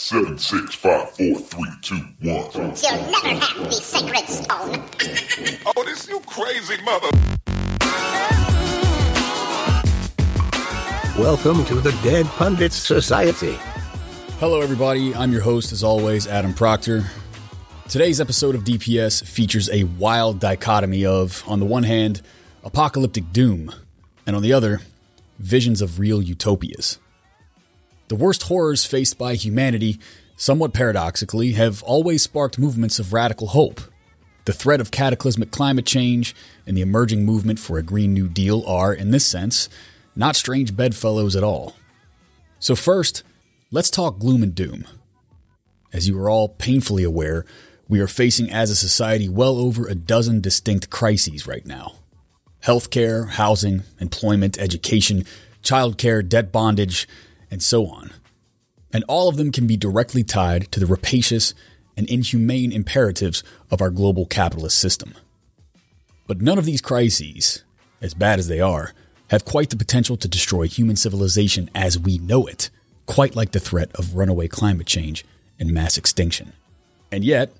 Seven, six, five, four, three, two, one. You'll never have the sacred stone. oh, this you crazy mother. Welcome to the Dead Pundits Society. Hello, everybody. I'm your host, as always, Adam Proctor. Today's episode of DPS features a wild dichotomy of, on the one hand, apocalyptic doom, and on the other, visions of real utopias. The worst horrors faced by humanity, somewhat paradoxically, have always sparked movements of radical hope. The threat of cataclysmic climate change and the emerging movement for a Green New Deal are, in this sense, not strange bedfellows at all. So, first, let's talk gloom and doom. As you are all painfully aware, we are facing as a society well over a dozen distinct crises right now healthcare, housing, employment, education, childcare, debt bondage, and so on. And all of them can be directly tied to the rapacious and inhumane imperatives of our global capitalist system. But none of these crises, as bad as they are, have quite the potential to destroy human civilization as we know it, quite like the threat of runaway climate change and mass extinction. And yet,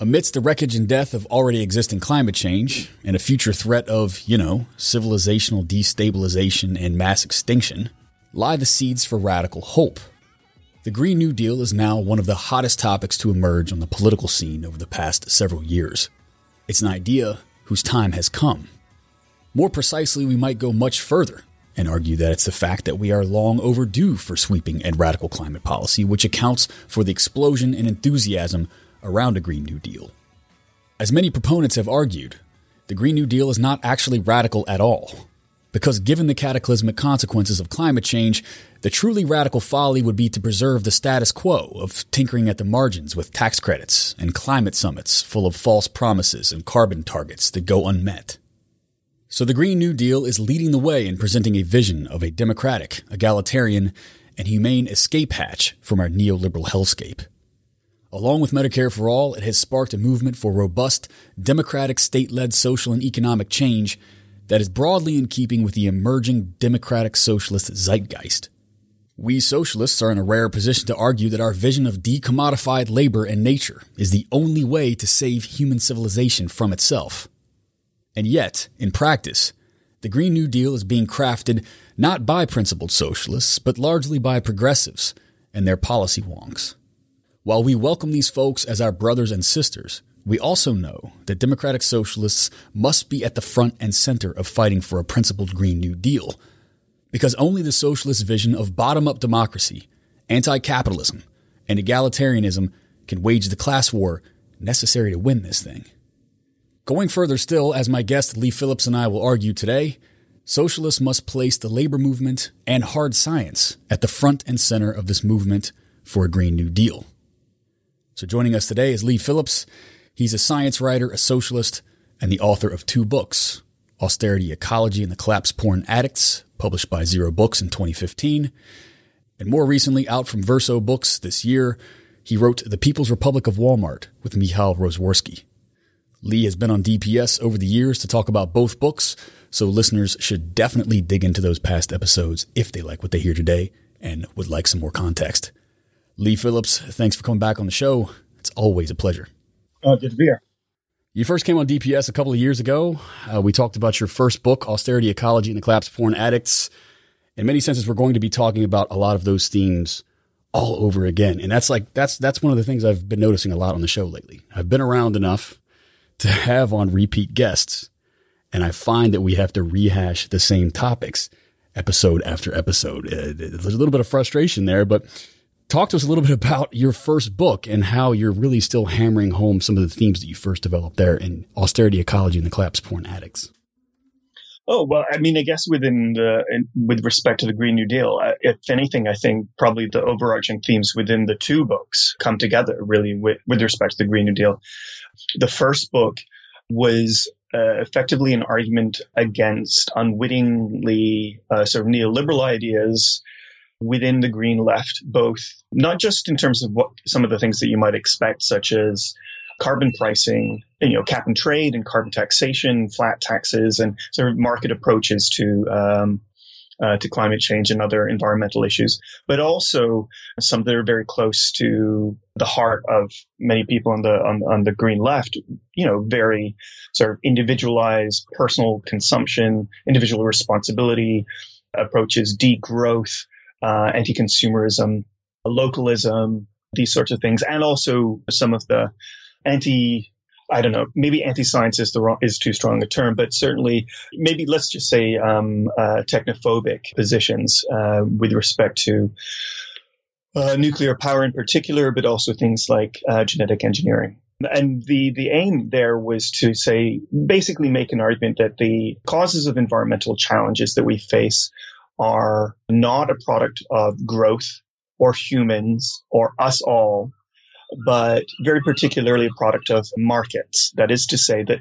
amidst the wreckage and death of already existing climate change and a future threat of, you know, civilizational destabilization and mass extinction, lie the seeds for radical hope. The Green New Deal is now one of the hottest topics to emerge on the political scene over the past several years. It's an idea whose time has come. More precisely, we might go much further and argue that it's the fact that we are long overdue for sweeping and radical climate policy, which accounts for the explosion in enthusiasm around a Green New Deal. As many proponents have argued, the Green New Deal is not actually radical at all. Because given the cataclysmic consequences of climate change, the truly radical folly would be to preserve the status quo of tinkering at the margins with tax credits and climate summits full of false promises and carbon targets that go unmet. So the Green New Deal is leading the way in presenting a vision of a democratic, egalitarian, and humane escape hatch from our neoliberal hellscape. Along with Medicare for All, it has sparked a movement for robust, democratic, state led social and economic change that is broadly in keeping with the emerging democratic socialist zeitgeist. We socialists are in a rare position to argue that our vision of decommodified labor and nature is the only way to save human civilization from itself. And yet, in practice, the Green New Deal is being crafted not by principled socialists, but largely by progressives and their policy wonks. While we welcome these folks as our brothers and sisters, we also know that democratic socialists must be at the front and center of fighting for a principled Green New Deal. Because only the socialist vision of bottom up democracy, anti capitalism, and egalitarianism can wage the class war necessary to win this thing. Going further still, as my guest Leigh Phillips and I will argue today, socialists must place the labor movement and hard science at the front and center of this movement for a Green New Deal. So joining us today is Leigh Phillips. He's a science writer, a socialist, and the author of two books Austerity Ecology and the Collapse Porn Addicts, published by Zero Books in 2015. And more recently, out from Verso Books this year, he wrote The People's Republic of Walmart with Michal Rozworski. Leigh has been on DPS over the years to talk about both books, so listeners should definitely dig into those past episodes if they like what they hear today and would like some more context. Leigh Phillips, thanks for coming back on the show. It's always a pleasure. Oh, good to be here. You first came on DPS a couple of years ago. Uh, we talked about your first book, Austerity Ecology and the Collapse of Porn Addicts. In many senses, we're going to be talking about a lot of those themes all over again. And that's like, that's, that's one of the things I've been noticing a lot on the show lately. I've been around enough to have on repeat guests. And I find that we have to rehash the same topics episode after episode. Uh, there's a little bit of frustration there, but talk to us a little bit about your first book and how you're really still hammering home some of the themes that you first developed there in austerity ecology and the collapse porn addicts. Oh well, I mean, I guess within the in, with respect to the Green New Deal, uh, if anything, I think probably the overarching themes within the two books come together really with, with respect to the Green New Deal. The first book was uh, effectively an argument against unwittingly uh, sort of neoliberal ideas within the green left, both not just in terms of what some of the things that you might expect, such as carbon pricing, you know, cap and trade and carbon taxation, flat taxes, and sort of market approaches to um, uh, to climate change and other environmental issues, but also some that are very close to the heart of many people on the on, on the green left. You know, very sort of individualized personal consumption, individual responsibility approaches, degrowth, uh, anti-consumerism, localism, these sorts of things, and also some of the anti I don't know, maybe anti-science is the wrong, is too strong a term, but certainly maybe let's just say um, uh, technophobic positions uh, with respect to uh, nuclear power in particular, but also things like uh, genetic engineering. And the, the aim there was to say, basically make an argument that the causes of environmental challenges that we face are not a product of growth or humans or us all, but very particularly a product of markets. That is to say that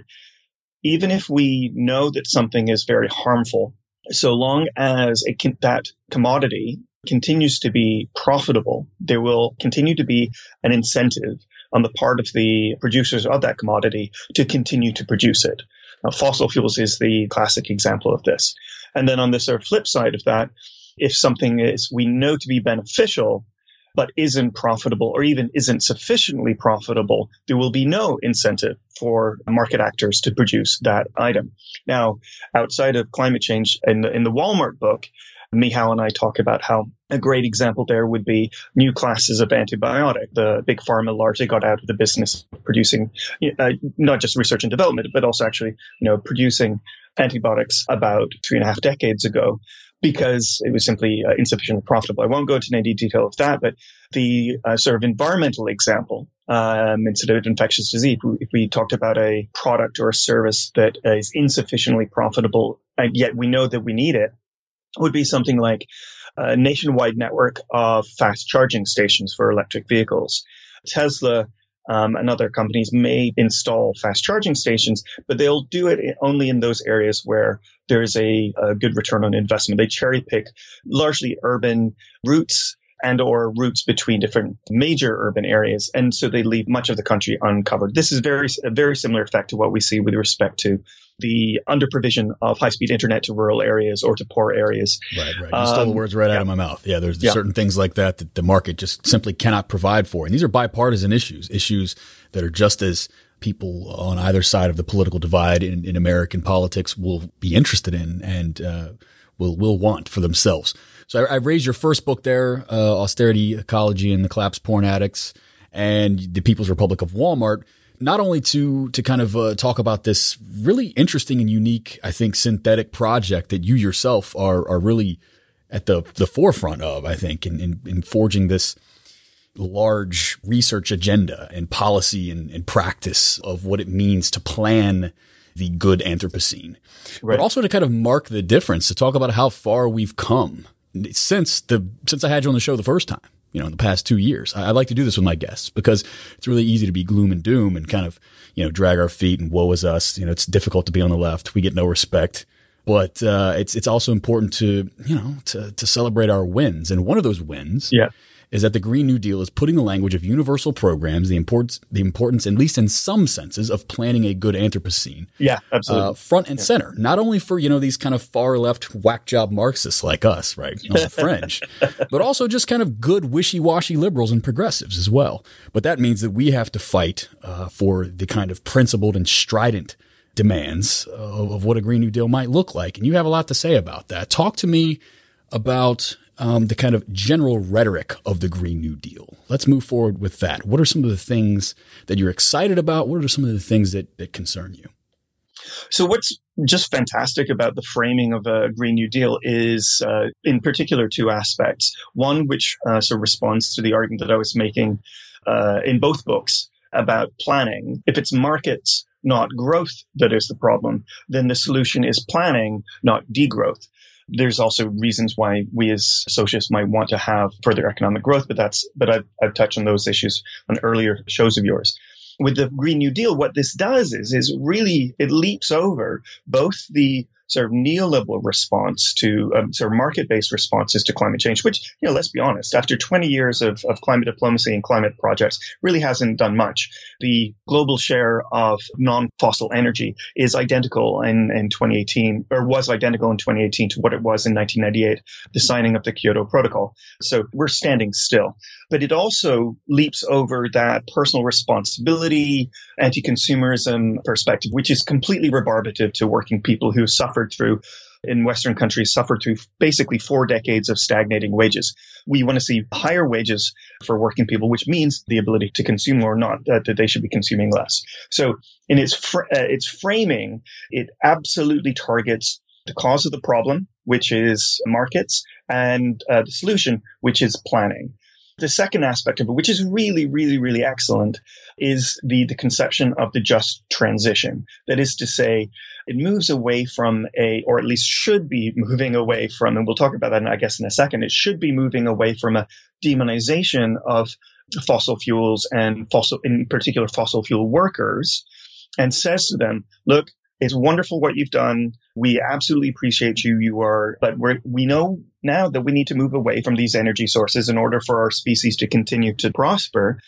even if we know that something is very harmful, so long as a, that commodity continues to be profitable, there will continue to be an incentive on the part of the producers of that commodity to continue to produce it. Fossil fuels is the classic example of this. And then on the sort of flip side of that, if something is we know to be beneficial, but isn't profitable or even isn't sufficiently profitable, there will be no incentive for market actors to produce that item. Now, outside of climate change in the, in the Walmart book, Michal and I talk about how a great example there would be new classes of antibiotic. The big pharma largely got out of the business of producing uh, not just research and development, but also actually, you know, producing antibiotics about three and a half decades ago because it was simply uh, insufficiently profitable. I won't go into any detail of that, but the uh, sort of environmental example um, instead of infectious disease, if we talked about a product or a service that is insufficiently profitable, and yet we know that we need it, would be something like a nationwide network of fast charging stations for electric vehicles. Tesla um, and other companies may install fast charging stations, but they'll do it only in those areas where there's a, a good return on investment. They cherry pick largely urban routes and or routes between different major urban areas. And so they leave much of the country uncovered. This is very, a very similar effect to what we see with respect to the under provision of high speed internet to rural areas or to poor areas. Right, right. You um, stole the words right yeah. out of my mouth. Yeah, there's yeah. certain things like that that the market just simply cannot provide for. And these are bipartisan issues, issues that are just as people on either side of the political divide in, in American politics will be interested in and uh, will will want for themselves. So I, I raised your first book there, uh, Austerity, Ecology, and the Collapse Porn Addicts, and the People's Republic of Walmart not only to to kind of uh, talk about this really interesting and unique, I think, synthetic project that you yourself are are really at the the forefront of. I think in in, in forging this large research agenda and policy and, and, practice of what it means to plan the good Anthropocene, right. but also to kind of mark the difference to talk about how far we've come since the since I had you on the show the first time you know, in the past two years. I, I, like to do this with my guests because it's really easy to be gloom and doom and kind of, you know, drag our feet and woe is us. You know, it's difficult to be on the left. We get no respect. But uh, it's it's also important to you know to to celebrate our wins, and one of those wins yeah is that the Green New Deal is putting the language of universal programs, the importance, the importance, at least in some senses, of planning a good Anthropocene. Yeah, absolutely. Uh, front and yeah. center, not only for, you know, these kind of far left whack job Marxists like us, right? On the fringe, but also just kind of good wishy washy liberals and progressives as well. But that means that we have to fight uh, for the kind of principled and strident demands of, of what a Green New Deal might look like. And you have a lot to say about that. Talk to me about um, the kind of general rhetoric of the Green New Deal. Let's move forward with that. What are some of the things that you're excited about? What are some of the things that, that concern you? So, what's just fantastic about the framing of a Green New Deal is, uh, in particular, two aspects. One, which uh, sort of responds to the argument that I was making uh, in both books about planning. If it's markets, not growth, that is the problem, then the solution is planning, not degrowth. There's also reasons why we as socialists might want to have further economic growth, but that's, but I've, I've touched on those issues on earlier shows of yours. With the Green New Deal, what this does is, is really, it leaps over both the sort of neoliberal response to um, sort of market-based responses to climate change, which, you know, let's be honest, after 20 years of, of climate diplomacy and climate projects, really hasn't done much. The global share of non-fossil energy is identical in, in 2018, or was identical in 2018 to what it was in 1998, the signing of the Kyoto Protocol. So we're standing still. But it also leaps over that personal responsibility, anti-consumerism perspective, which is completely rebarbative to working people who suffered through in Western countries suffered through basically four decades of stagnating wages. We want to see higher wages for working people, which means the ability to consume more, not that they should be consuming less. So in its, fr- uh, its framing, it absolutely targets the cause of the problem, which is markets, and uh, the solution, which is planning. The second aspect of it, which is really, really, really excellent, is the, the conception of the just transition. That is to say, it moves away from a, or at least should be moving away from, and we'll talk about that, I guess, in a second, it should be moving away from a demonization of fossil fuels and fossil, in particular, fossil fuel workers and says to them, look, it's wonderful what you've done. We absolutely appreciate you. You are, but we we know now that we need to move away from these energy sources in order for our species to continue to prosper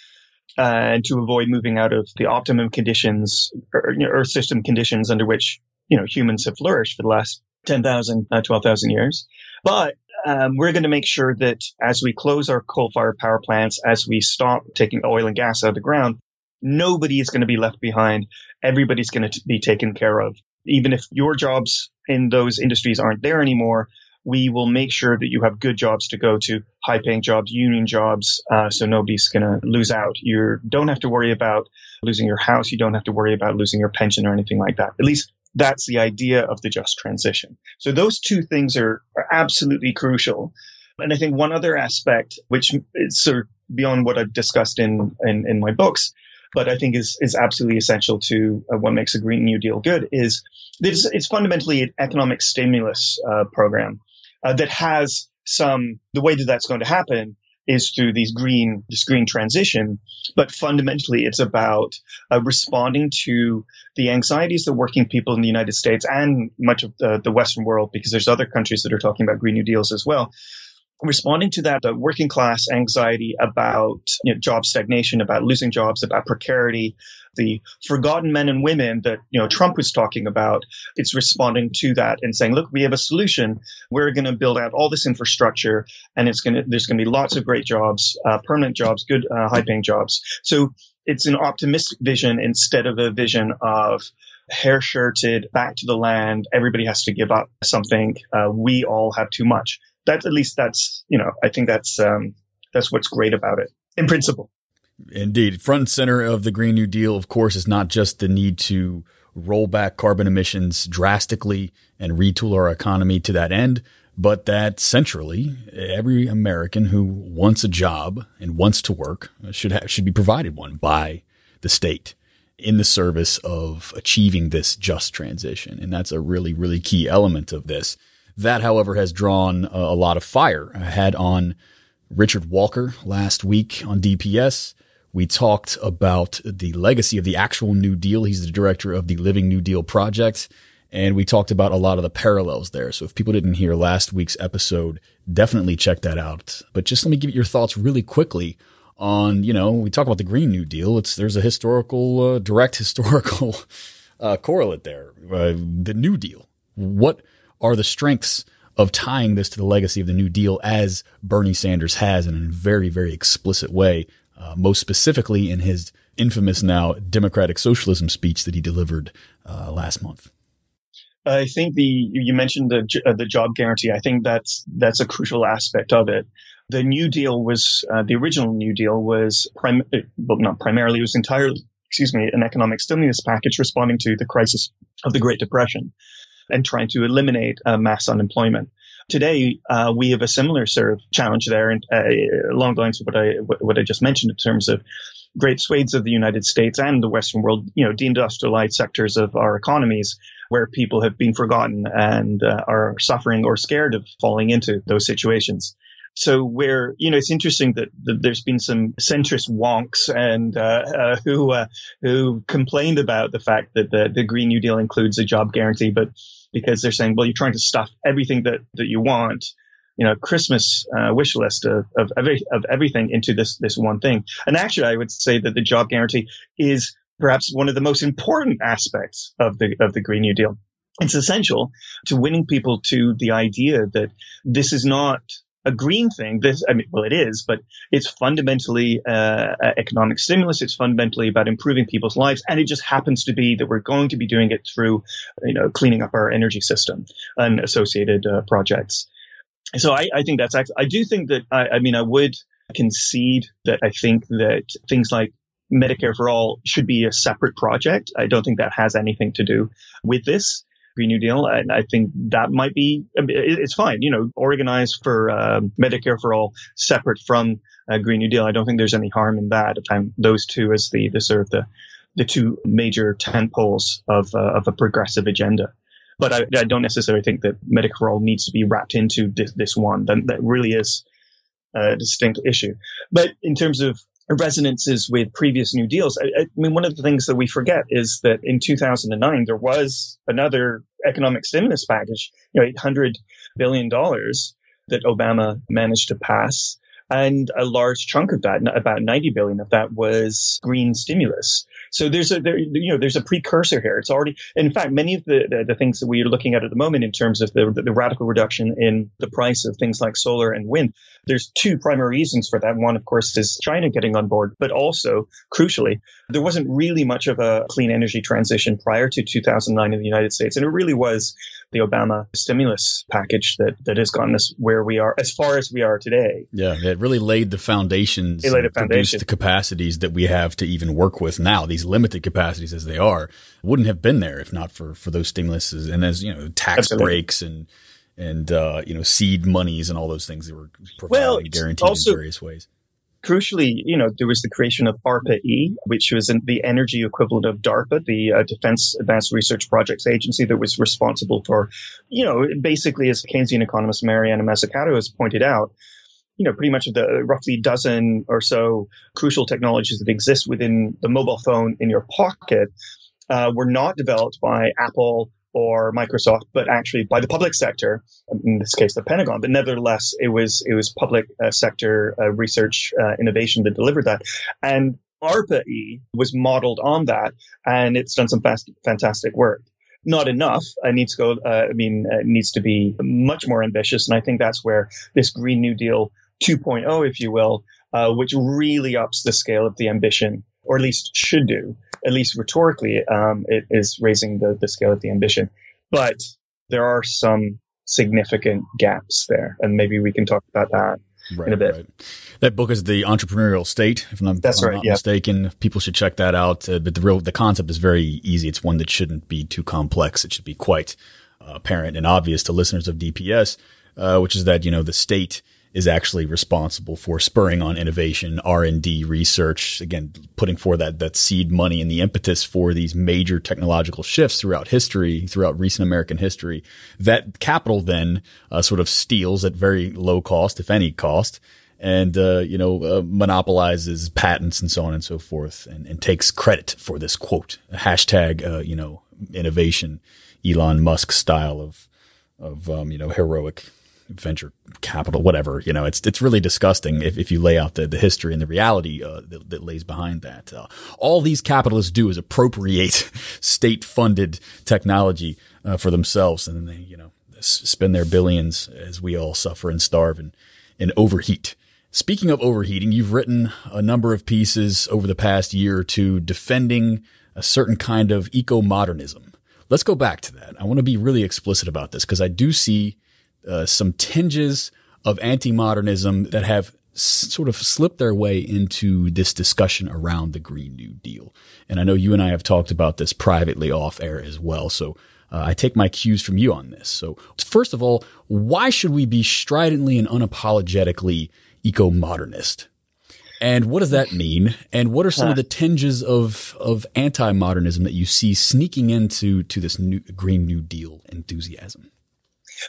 uh, and to avoid moving out of the optimum conditions Earth system conditions under which you know humans have flourished for the last 10,000, uh, 12,000 years. But um, we're going to make sure that as we close our coal-fired power plants, as we stop taking oil and gas out of the ground, nobody is going to be left behind. Everybody's going to be taken care of. Even if your jobs in those industries aren't there anymore, we will make sure that you have good jobs to go to, high paying jobs, union jobs, uh, so nobody's going to lose out. You don't have to worry about losing your house. You don't have to worry about losing your pension or anything like that. At least that's the idea of the just transition. So those two things are, are absolutely crucial. And I think one other aspect, which is sort of beyond what I've discussed in, in, in my books, but I think is is absolutely essential to uh, what makes a Green New Deal good is it's, it's fundamentally an economic stimulus uh, program uh, that has some the way that that's going to happen is through these green this green transition. But fundamentally it's about uh, responding to the anxieties that working people in the united states and much of the, the western world because there's other countries that are talking about green new deals as well responding to that, the working class anxiety about you know, job stagnation, about losing jobs, about precarity, the forgotten men and women that you know Trump was talking about. It's responding to that and saying, "Look, we have a solution. We're going to build out all this infrastructure, and it's going to there's going to be lots of great jobs, uh, permanent jobs, good uh, high-paying jobs." So it's an optimistic vision instead of a vision of hair shirted, back to the land. Everybody has to give up something. Uh, we all have too much that's at least that's you know I think that's um, that's what's great about it in principle. Indeed, front and center of the Green New Deal, of course, is not just the need to roll back carbon emissions drastically and retool our economy to that end, but that centrally, every American who wants a job and wants to work should have, should be provided one by the state in the service of achieving this just transition. And that's a really, really key element of this. That, however, has drawn a, a lot of fire. I had on Richard Walker last week on DPS. We talked about the legacy of the actual New Deal. He's the director of the Living New Deal Project. And we talked about a lot of the parallels there. So if people didn't hear last week's episode, definitely check that out. But just let me give you your thoughts really quickly on, you know, we talk about the Green New Deal. It's, there's a historical, uh, direct historical, uh, correlate there. Uh, the New Deal. What, are the strengths of tying this to the legacy of the New Deal as Bernie Sanders has in a very, very explicit way, uh, most specifically in his infamous now democratic socialism speech that he delivered uh, last month. I think the you mentioned the uh, the job guarantee. I think that's that's a crucial aspect of it. The New Deal was uh, the original New Deal was prim- well, not primarily it was entirely excuse me an economic stimulus package responding to the crisis of the Great Depression and trying to eliminate uh, mass unemployment. Today, uh, we have a similar sort of challenge there, and uh, along the lines of what I what I just mentioned in terms of great swathes of the United States and the Western world, you know, deindustrialized sectors of our economies where people have been forgotten and uh, are suffering or scared of falling into those situations. So where, you know, it's interesting that, that there's been some centrist wonks and, uh, uh, who, uh, who complained about the fact that the, the Green New Deal includes a job guarantee, but because they're saying, well, you're trying to stuff everything that, that you want, you know, Christmas uh, wish list of, of, every, of everything into this, this one thing. And actually, I would say that the job guarantee is perhaps one of the most important aspects of the, of the Green New Deal. It's essential to winning people to the idea that this is not a green thing. This, I mean, well, it is, but it's fundamentally uh, economic stimulus. It's fundamentally about improving people's lives, and it just happens to be that we're going to be doing it through, you know, cleaning up our energy system and associated uh, projects. So I, I, think that's. I do think that. I, I mean, I would concede that I think that things like Medicare for all should be a separate project. I don't think that has anything to do with this. Green New Deal. And I think that might be, it's fine, you know, organize for um, Medicare for all separate from uh, Green New Deal. I don't think there's any harm in that. Those two as the, the sort of the, the two major tent poles of, uh, of a progressive agenda. But I, I, don't necessarily think that Medicare for all needs to be wrapped into this, this one. That, that really is a distinct issue. But in terms of resonances with previous New Deals. I, I, mean, one of the things that we forget is that in 2009, there was another economic stimulus package, you know, 800 billion dollars that Obama managed to pass. And a large chunk of that, about 90 billion of that was green stimulus. So there's a, there, you know, there's a precursor here. It's already, in fact, many of the, the, the things that we are looking at at the moment in terms of the, the radical reduction in the price of things like solar and wind, there's two primary reasons for that. One, of course, is China getting on board, but also, crucially, there wasn't really much of a clean energy transition prior to 2009 in the United States. And it really was the Obama stimulus package that, that has gotten us where we are, as far as we are today. Yeah, it really laid the foundations, it laid a foundation. the capacities that we have to even work with now. These limited capacities as they are wouldn't have been there if not for for those stimuluses and as you know tax Absolutely. breaks and and uh, you know seed monies and all those things that were provided well, guaranteed also, in various ways crucially, you know, there was the creation of ARPA-E, which was the energy equivalent of DARPA, the uh, Defense Advanced Research Projects Agency that was responsible for, you know, basically, as Keynesian economist Mariana Mazzucato has pointed out, you know, pretty much the roughly dozen or so crucial technologies that exist within the mobile phone in your pocket uh, were not developed by Apple or Microsoft, but actually by the public sector, in this case the Pentagon. But nevertheless, it was it was public uh, sector uh, research uh, innovation that delivered that, and ARPA-E was modeled on that, and it's done some fast, fantastic work. Not enough. It needs to go. Uh, I mean, it needs to be much more ambitious, and I think that's where this Green New Deal 2.0, if you will, uh, which really ups the scale of the ambition, or at least should do at least rhetorically, um, it is raising the, the scale of the ambition. But there are some significant gaps there, and maybe we can talk about that right, in a bit. Right. That book is the Entrepreneurial State. If I'm, That's if I'm right, not yeah. mistaken, people should check that out. Uh, but the real the concept is very easy. It's one that shouldn't be too complex. It should be quite uh, apparent and obvious to listeners of DPS, uh, which is that you know the state is actually responsible for spurring on innovation, R and D research. Again, putting forth that that seed money and the impetus for these major technological shifts throughout history, throughout recent American history. That capital then uh, sort of steals at very low cost, if any cost, and uh, you know uh, monopolizes patents and so on and so forth, and, and takes credit for this quote hashtag uh, you know innovation, Elon Musk style of of um, you know heroic venture capital, whatever. You know, it's it's really disgusting if, if you lay out the, the history and the reality uh, that, that, lays behind that. Uh, all these capitalists do is appropriate state funded technology uh, for themselves, and then they you know spend their billions as we all suffer and starve and and overheat. Speaking of overheating, you've written a number of pieces over the past year or two defending a certain kind of eco modernism. Let's go back to that. I want to be really explicit about this because I do see uh, some tinges of anti-modernism that have s- sort of slipped their way into this discussion around the Green New Deal. And I know you and I have talked about this privately off air as well. So uh, I take my cues from you on this. So first of all, why should we be stridently and unapologetically eco-modernist? And what does that mean? And what are some of the tinges of, of anti-modernism that you see sneaking into to this new Green New Deal enthusiasm?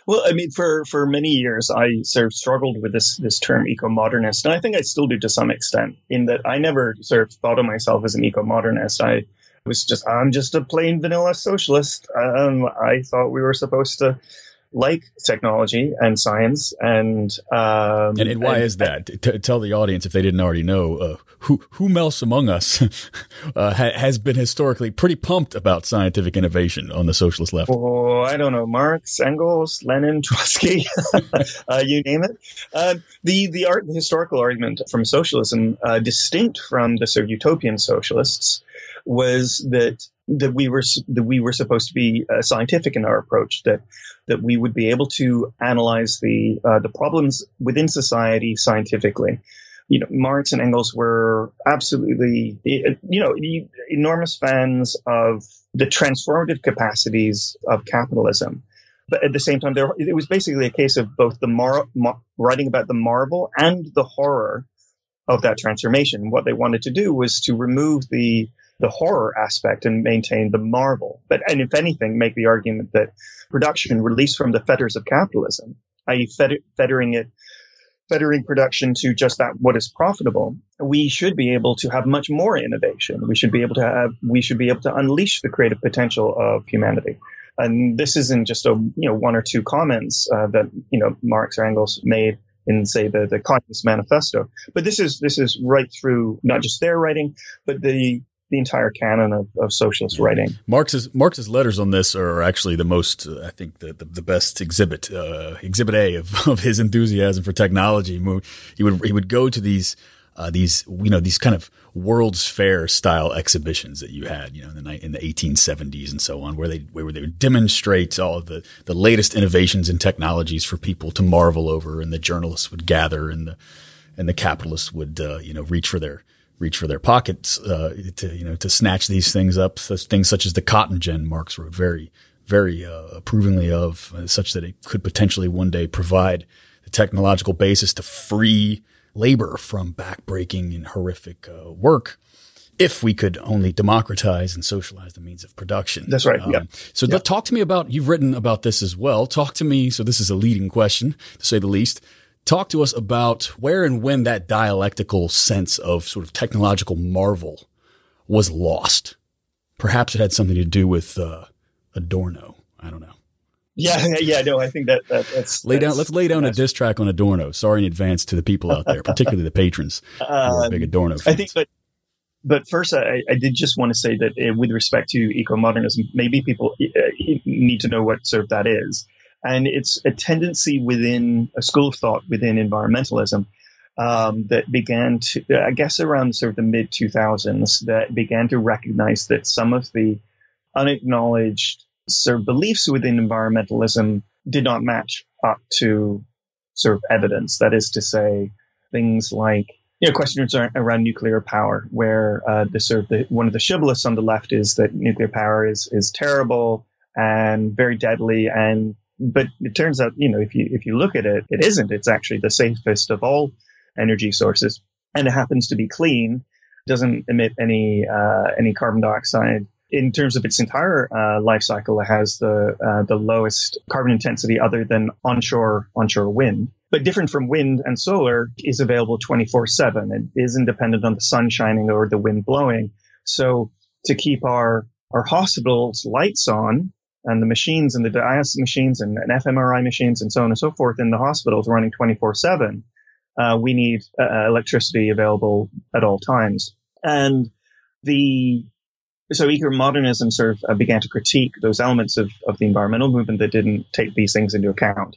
Well, I mean, for, for many years, I sort of struggled with this, this term eco-modernist. And I think I still do to some extent in that I never sort of thought of myself as an eco-modernist. I, was just, I'm just a plain vanilla socialist. Um, I thought we were supposed to like technology and science and um, and, and why and, is that? T- tell the audience if they didn't already know uh, who who else among us uh, ha- has been historically pretty pumped about scientific innovation on the socialist left. Oh, I don't know, Marx, Engels, Lenin, Trotsky, uh, you name it. Uh, the the art the historical argument from socialism, uh, distinct from the sort of utopian socialists, was that that we were that we were supposed to be uh, scientific in our approach that that we would be able to analyze the uh, the problems within society scientifically. You know Marx and Engels were absolutely you know enormous fans of the transformative capacities of capitalism. But at the same time there it was basically a case of both the mar- mar- writing about the marvel and the horror of that transformation. What they wanted to do was to remove the the horror aspect and maintain the marvel. But, and if anything, make the argument that production released from the fetters of capitalism, i.e. fettering it, fettering production to just that what is profitable, we should be able to have much more innovation. We should be able to have, we should be able to unleash the creative potential of humanity. And this isn't just a, you know, one or two comments uh, that, you know, Marx or Engels made in say the the Communist Manifesto. But this is this is right through not just their writing, but the the entire canon of, of socialist writing. Marx's Marx's letters on this are actually the most, uh, I think, the, the, the best exhibit, uh, exhibit A of, of his enthusiasm for technology. He would he would go to these uh, these you know these kind of World's Fair style exhibitions that you had, you know, in the night in the 1870s and so on, where they where they would demonstrate all the the latest innovations and technologies for people to marvel over, and the journalists would gather, and the and the capitalists would uh, you know reach for their reach for their pockets uh, to you know to snatch these things up. Such things such as the cotton gin, Marx wrote very very uh, approvingly of, uh, such that it could potentially one day provide the technological basis to free labor from backbreaking and horrific uh, work. If we could only democratize and socialize the means of production. That's right. Um, yeah. So yeah. talk to me about, you've written about this as well. Talk to me. So this is a leading question to say the least talk to us about where and when that dialectical sense of sort of technological marvel was lost. Perhaps it had something to do with uh, Adorno. I don't know. Yeah, yeah, no, I think that, that that's lay that's, down. Let's lay down a diss track on Adorno. Sorry in advance to the people out there, particularly the patrons who are big um, Adorno fans. I think, but but first, I, I did just want to say that uh, with respect to eco modernism, maybe people uh, need to know what sort of that is. And it's a tendency within a school of thought within environmentalism um, that began to, I guess, around sort of the mid 2000s, that began to recognize that some of the unacknowledged sort of beliefs within environmentalism did not match up to sort of evidence. That is to say, things like you know, questions around nuclear power, where uh, the sort of the, one of the shibboleths on the left is that nuclear power is is terrible and very deadly, and but it turns out, you know, if you if you look at it, it isn't. It's actually the safest of all energy sources, and it happens to be clean. Doesn't emit any uh, any carbon dioxide. In terms of its entire uh, life cycle, it has the uh, the lowest carbon intensity other than onshore onshore wind. But different from wind and solar, is available 24/7 and isn't dependent on the sun shining or the wind blowing. So to keep our our hospitals lights on and the machines and the dialysis machines and, and, fMRI machines and so on and so forth in the hospitals running 24 uh, 7, we need uh, electricity available at all times. And the, so eco-modernism sort of uh, began to critique those elements of, of the environmental movement that didn't take these things into account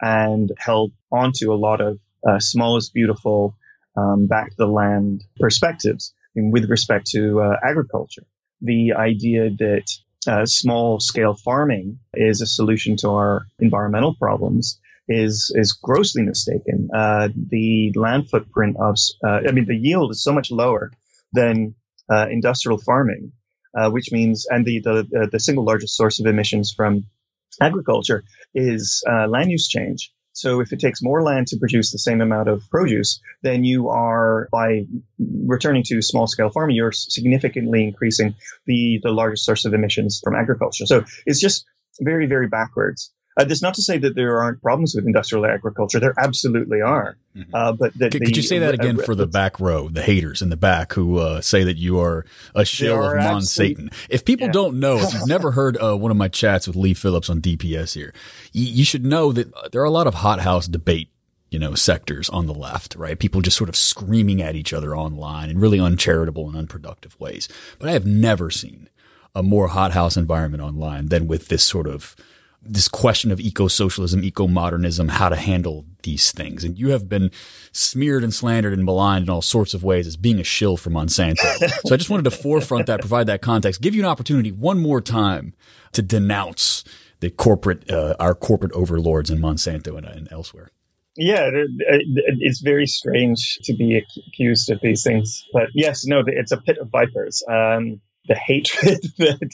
and held onto a lot of uh, smallest beautiful, um, back to the land perspectives with respect to uh, agriculture. The idea that uh, small scale farming is a solution to our environmental problems is is grossly mistaken. Uh, the land footprint of, uh, I mean, the yield is so much lower than uh, industrial farming, uh, which means, and the, the the single largest source of emissions from agriculture is uh, land use change. So if it takes more land to produce the same amount of produce, then you are, by returning to small scale farming, you're significantly increasing the, the largest source of emissions from agriculture. So it's just very, very backwards. Uh, that's not to say that there aren't problems with industrial agriculture. There absolutely are. Mhm. Uh, but that Could, the, could you say that uh, again uh, for the back row, the haters in the back who uh, say that you are a shill of are Mon Satan? If people Yeah. don't know, if you've never heard uh, one of my chats with Leigh Phillips on DPS here, you, you should know that there are a lot of hothouse debate, you know, sectors on the left, right? People just sort of screaming at each other online in really uncharitable and unproductive ways. But I have never seen a more hothouse environment online than with this sort of this question of eco-socialism, eco-modernism, how to handle these things. And you have been smeared and slandered and maligned in all sorts of ways as being a shill for Monsanto. so I just wanted to forefront that, provide that context, give you an opportunity one more time to denounce the corporate, uh, our corporate overlords in Monsanto and, and elsewhere. Yeah, it- it- it's very strange to be accused of these things. But yes, no, it's a pit of vipers. Um, the hatred that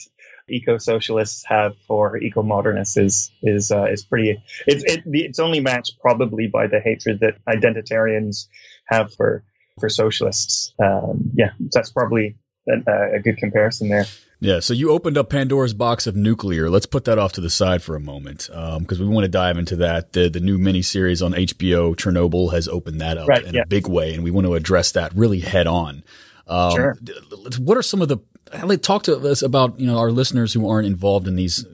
eco-socialists have for eco-modernists is is uh, is pretty. It's it, it's only matched probably by the hatred that identitarians have for for socialists. Um, yeah, that's probably a, a good comparison there. Yeah, so you opened up Pandora's box of nuclear. Let's put that off to the side for a moment because we want to dive into that. The the new miniseries on HBO, Chernobyl, has opened that up Right, in yeah. a big way, and we want to address that really head on. Um, Sure. What are some of the? Talk to us about you know our listeners who aren't involved in these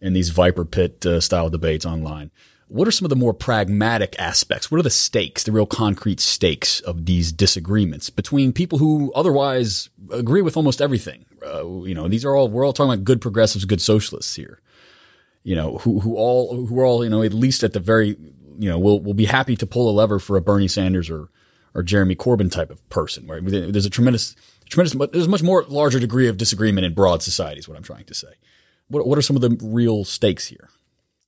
in these Viper Pit uh, style debates online. What are some of the more pragmatic aspects? What are the stakes, the real concrete stakes of these disagreements between people who otherwise agree with almost everything? Uh, you know, these are all we're all talking about good progressives, good socialists here. You know, who who all who are all you know at least at the very you know will will be happy to pull a lever for a Bernie Sanders or or Jeremy Corbyn type of person. Right? There's a tremendous tremendous but there's a much more larger degree of disagreement in broad society. Is what I'm trying to say. What what are some of the real stakes here?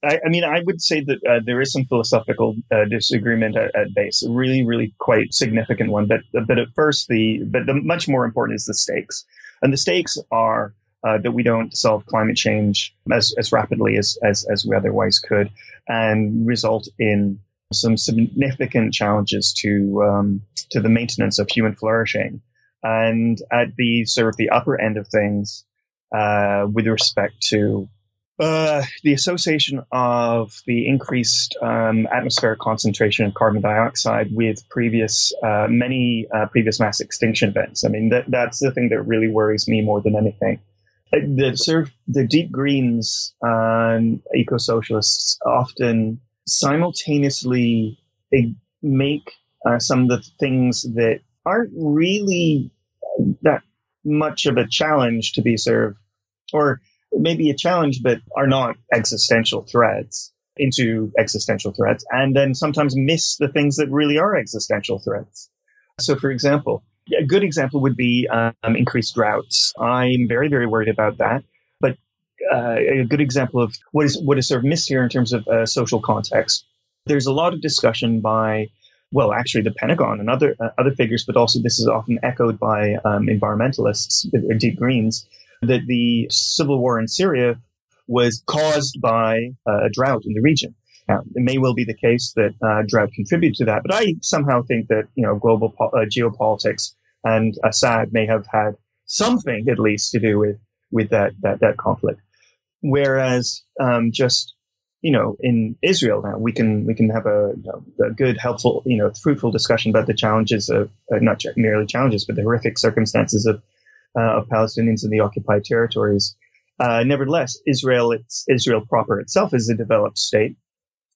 I, I mean, I would say that uh, there is some philosophical uh, disagreement at, at base, a really, really quite significant one. But but at first, the but the much more important is the stakes, and the stakes are uh, that we don't solve climate change as as rapidly as as as we otherwise could, and result in some significant challenges to um, to the maintenance of human flourishing, and at the sort of the upper end of things, uh, with respect to uh, the association of the increased um, atmospheric concentration of carbon dioxide with previous uh, many uh, previous mass extinction events. I mean, that, that's the thing that really worries me more than anything. Uh, The sort of the deep greens and eco socialists often simultaneously make uh, some of the things that aren't really that much of a challenge to be served, or maybe a challenge, but are not existential threats into existential threats, and then sometimes miss the things that really are existential threats. So, for example, a good example would be um, increased droughts. I'm very, very worried about that. But uh, a good example of what is what is sort of missed here in terms of uh, social context. There's a lot of discussion by, well, actually the Pentagon and other uh, other figures, but also this is often echoed by um, environmentalists, uh, deep greens, that the civil war in Syria was caused by uh, a drought in the region. Now, it may well be the case that uh, drought contributed to that, but I somehow think that you know global po- uh, geopolitics and Assad may have had something at least to do with with that that that conflict. Whereas um, just you know in Israel now we can we can have a, you know, a good helpful you know fruitful discussion about the challenges of uh, not merely challenges but the horrific circumstances of uh, of Palestinians in the occupied territories. Uh, nevertheless, Israel, it's Israel proper itself is a developed state,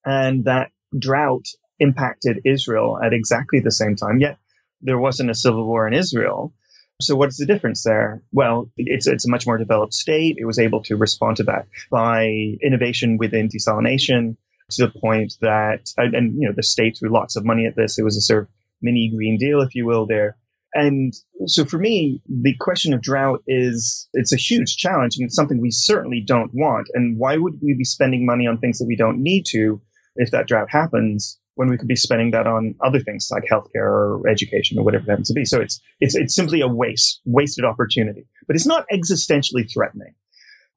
and that drought impacted Israel at exactly the same time. Yet there wasn't a civil war in Israel. So what is the difference there? Well, it's it's a much more developed state. It was able to respond to that by innovation within desalination to the point that, and, and you know, the state threw lots of money at this. It was a sort of mini Green Deal, if you will, there. And so for me, the question of drought is, it's a huge challenge and it's something we certainly don't want. And why would we be spending money on things that we don't need to if that drought happens when we could be spending that on other things like healthcare or education or whatever it happens to be? So it's, it's, it's simply a waste, wasted opportunity, but it's not existentially threatening.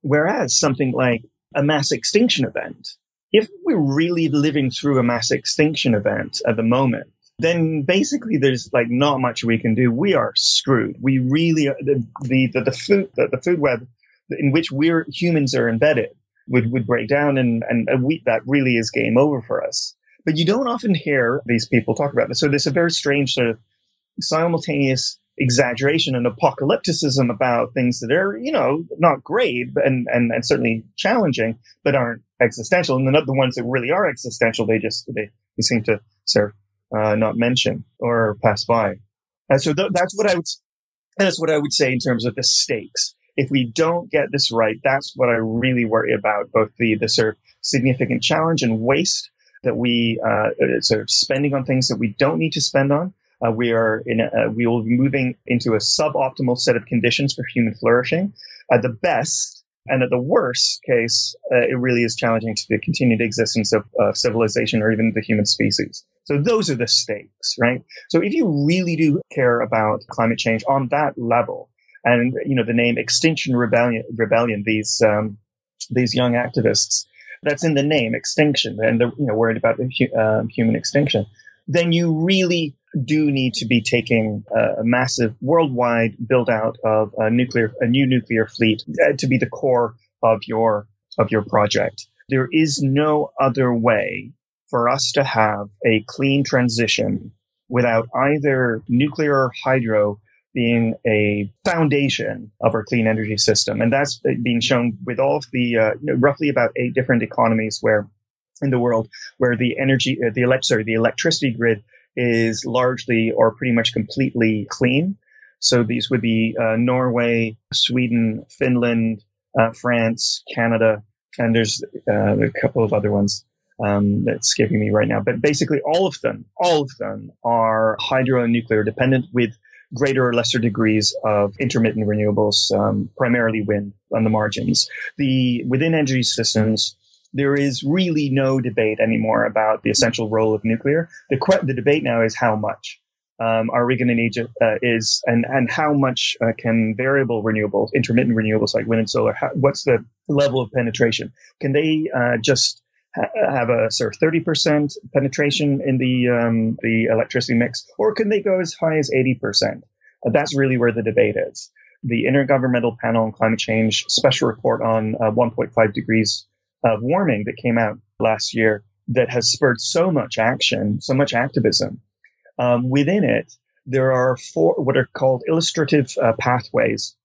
Whereas something like a mass extinction event, if we're really living through a mass extinction event at the moment, then basically there's like not much we can do. We are screwed. We really the the the, the food the, the food web in which we're humans are embedded would, would break down and, and we, that really is game over for us. But you don't often hear these people talk about this. So there's a very strange sort of simultaneous exaggeration and apocalypticism about things that are, you know, not great and, and, and certainly challenging, but aren't existential. And the, the ones that really are existential, they just, they, they seem to sort of, uh, not mention or pass by. And so th- that's what I would, that's what I would say in terms of the stakes. If we don't get this right, that's what I really worry about, both the, the sort of significant challenge and waste that we, uh, sort of spending on things that we don't need to spend on, uh, we are in a, we will be moving into a suboptimal set of conditions for human flourishing. At the best, and at the worst case, uh, it really is challenging to the continued existence of uh, civilization or even the human species. So those are the stakes, right? So if you really do care about climate change on that level, and you know the name Extinction Rebellion, Rebellion, these um, these young activists, that's in the name, extinction, and they're you know worried about uh, human extinction. Then you really do need to be taking a massive worldwide build out of a nuclear, a new nuclear fleet uh, to be the core of your, of your project. There is no other way for us to have a clean transition without either nuclear or hydro being a foundation of our clean energy system. And that's being shown with all of the, uh, roughly about eight different economies where in the world where the energy, uh, the elect, sorry, the electricity grid is largely or pretty much completely clean. So these would be uh, Norway, Sweden, Finland, uh, France, Canada, and there's uh, a couple of other ones um, that's skipping me right now. But basically, all of them, all of them are hydro and nuclear dependent with greater or lesser degrees of intermittent renewables, um, primarily wind on the margins. The within energy systems, there is really no debate anymore about the essential role of nuclear. The the debate now is how much. Um, are we going to need uh, is and and how much uh, can variable renewables, intermittent renewables like wind and solar, how, what's the level of penetration? Can they uh, just have a sort of thirty percent penetration in the um, the electricity mix, or can they go as high as eighty percent? Uh, that's really where the debate is. The Intergovernmental Panel on Climate Change special report on uh, 1.5 degrees of warming that came out last year that has spurred so much action, so much activism. Um, within it, there are four what are called illustrative uh, pathways.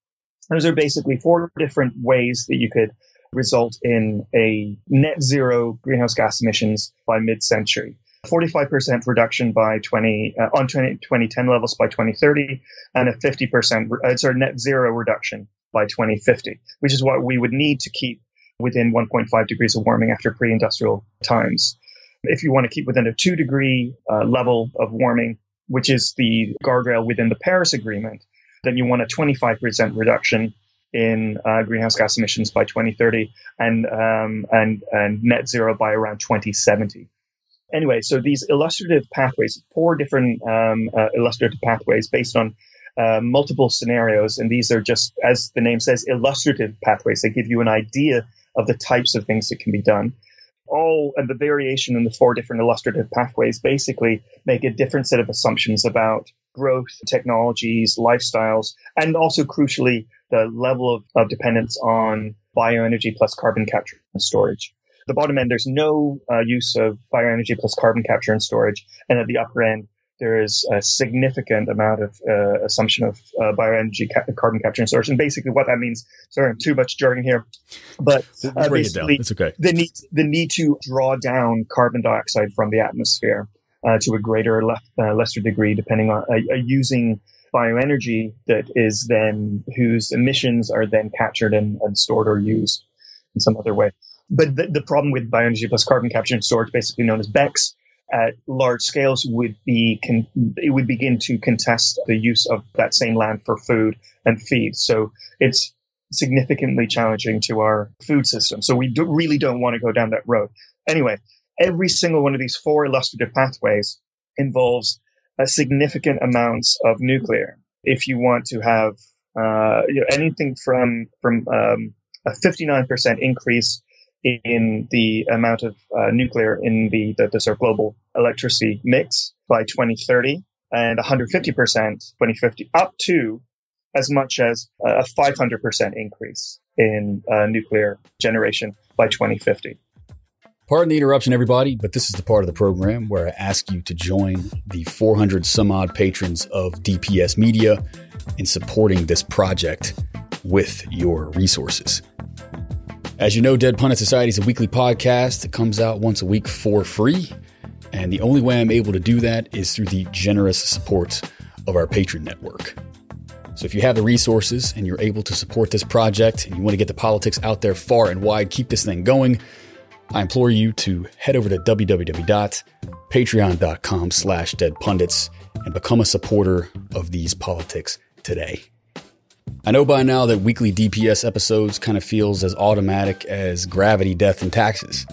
Those are basically four different ways that you could result in a net zero greenhouse gas emissions by mid-century. 45% reduction by 20 uh, on 20, 2010 levels by 2030 and a 50% uh, sorry net zero reduction by 2050 which is what we would need to keep within 1.5 degrees of warming after pre-industrial times. If you want to keep within a two degree uh, level of warming, which is the guardrail within the Paris Agreement, then you want a 25% reduction in uh, greenhouse gas emissions by 2030 and um, and and net zero by around 2070. Anyway, so these illustrative pathways, four different um, uh, illustrative pathways based on uh, multiple scenarios, and these are just, as the name says, illustrative pathways. They give you an idea of the types of things that can be done. All and the variation in the four different illustrative pathways basically make a different set of assumptions about growth, technologies, lifestyles, and also crucially, the level of, of dependence on bioenergy plus carbon capture and storage. the bottom end, there's no uh, use of bioenergy plus carbon capture and storage. And at the upper end, there is a significant amount of uh, assumption of uh, bioenergy ca- carbon capture and storage. And basically, what that means, sorry, I'm too much jargon here, but uh, Break it. It's okay. The need, the need to draw down carbon dioxide from the atmosphere uh, to a greater or le- uh, lesser degree, depending on uh, using bioenergy that is then whose emissions are then captured and, and stored or used in some other way. But the, the problem with bioenergy plus carbon capture and storage, basically known as BECCS, at large scales would be it would begin to contest the use of that same land for food and feed. So it's significantly challenging to our food system. So we do, really don't want to go down that road. Anyway, every single one of these four illustrative pathways involves a significant amounts of nuclear. If you want to have uh, you know, anything from from um, a 59% increase in the amount of uh, nuclear in the, the, the, sort of global electricity mix by 2030 and 150% 2050 up to as much as a 500% increase in uh, nuclear generation by 2050. Pardon the interruption, everybody, but this is the part of the program where I ask you to join the 400 some odd patrons of DPS Media in supporting this project with your resources. As you know, Dead Pundit Society is a weekly podcast that comes out once a week for free. And the only way I'm able to do that is through the generous support of our patron network. So if you have the resources and you're able to support this project and you want to get the politics out there far and wide, keep this thing going, I implore you to head over to www.patreon.com slash deadpundits and become a supporter of these politics today. I know by now that weekly DPS episodes kind of feels as automatic as gravity, death, and taxes.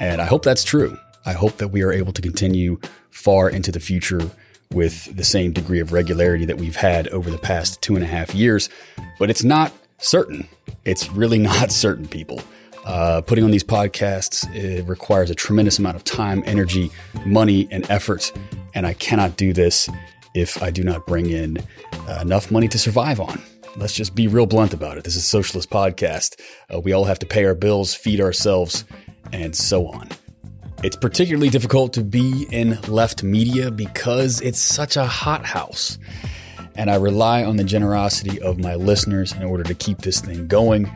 And I hope that's true. I hope that we are able to continue far into the future with the same degree of regularity that we've had over the past two and a half years. But it's not certain. It's really not certain, people. Uh, putting on these podcasts it requires a tremendous amount of time, energy, money, and effort. And I cannot do this if I do not bring in uh, enough money to survive on. Let's just be real blunt about it. This is a socialist podcast. Uh, we all have to pay our bills, feed ourselves, and so on. It's particularly difficult to be in left media because it's such a hothouse. And I rely on the generosity of my listeners in order to keep this thing going.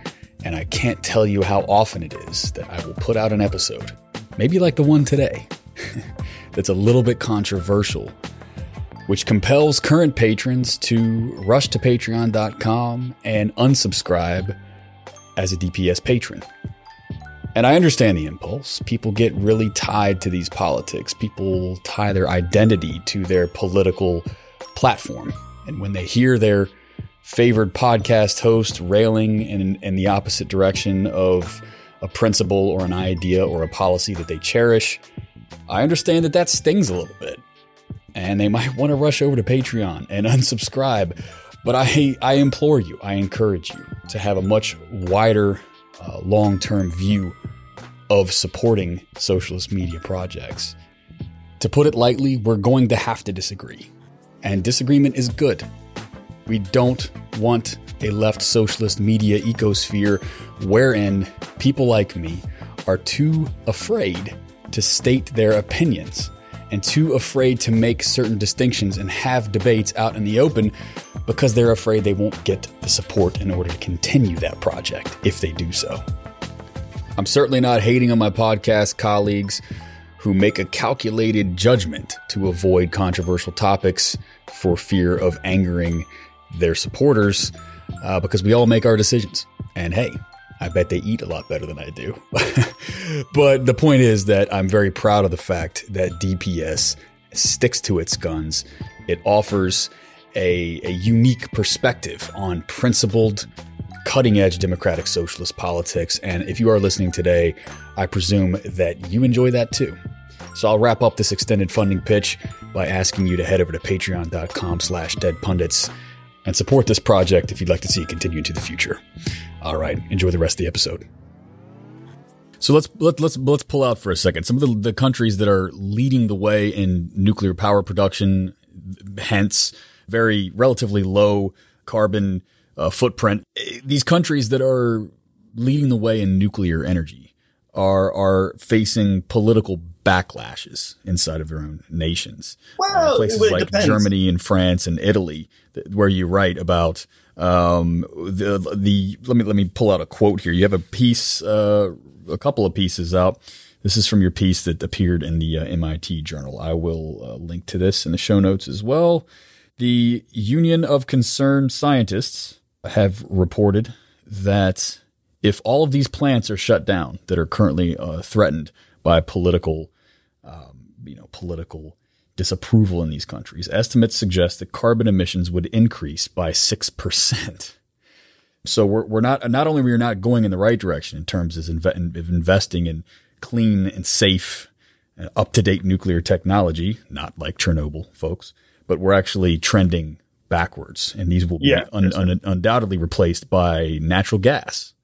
And I can't tell you how often it is that I will put out an episode, maybe like the one today, that's a little bit controversial, which compels current patrons to rush to patreon.com and unsubscribe as a DPS patron. And I understand the impulse. People get really tied to these politics. People tie their identity to their political platform. And when they hear their favored podcast host railing in, in the opposite direction of a principle or an idea or a policy that they cherish, I understand that that stings a little bit. And they might want to rush over to Patreon and unsubscribe. But I, I implore you, I encourage you to have a much wider uh, long term view of supporting socialist media projects. To put it lightly, we're going to have to disagree. And disagreement is good. We don't want a left socialist media ecosphere wherein people like me are too afraid to state their opinions and too afraid to make certain distinctions and have debates out in the open because they're afraid they won't get the support in order to continue that project if they do so. I'm certainly not hating on my podcast colleagues who make a calculated judgment to avoid controversial topics for fear of angering their supporters, uh, because we all make our decisions. And hey, I bet they eat a lot better than I do. but the point is that I'm very proud of the fact that DPS sticks to its guns. It offers a, a unique perspective on principled cutting edge democratic socialist politics. And if you are listening today, I presume that you enjoy that too. So I'll wrap up this extended funding pitch by asking you to head over to patreon.com slash deadpundits and support this project if you'd like to see it continue into the future. All right, enjoy the rest of the episode. So let's let, let's let's pull out for a second some of the, the countries that are leading the way in nuclear power production, hence very relatively low carbon uh, footprint. These countries that are leading the way in nuclear energy are are facing political backlashes inside of their own nations. Well, uh, places like depends. Germany and France and Italy, where you write about um, the the. Let me let me pull out a quote here. You have a piece, uh, a couple of pieces out. This is from your piece that appeared in the uh, MIT Journal. I will uh, link to this in the show notes as well. The Union of Concerned Scientists have reported that if all of these plants are shut down that are currently uh, threatened by political, um, you know, political disapproval in these countries, estimates suggest that carbon emissions would increase by six percent. So we're we're not not only we're not going in the right direction in terms of, inve- of investing in clean and safe, uh, up to date nuclear technology, not like Chernobyl, folks, but we're actually trending backwards, and these will yeah, be un- un- undoubtedly replaced by natural gas.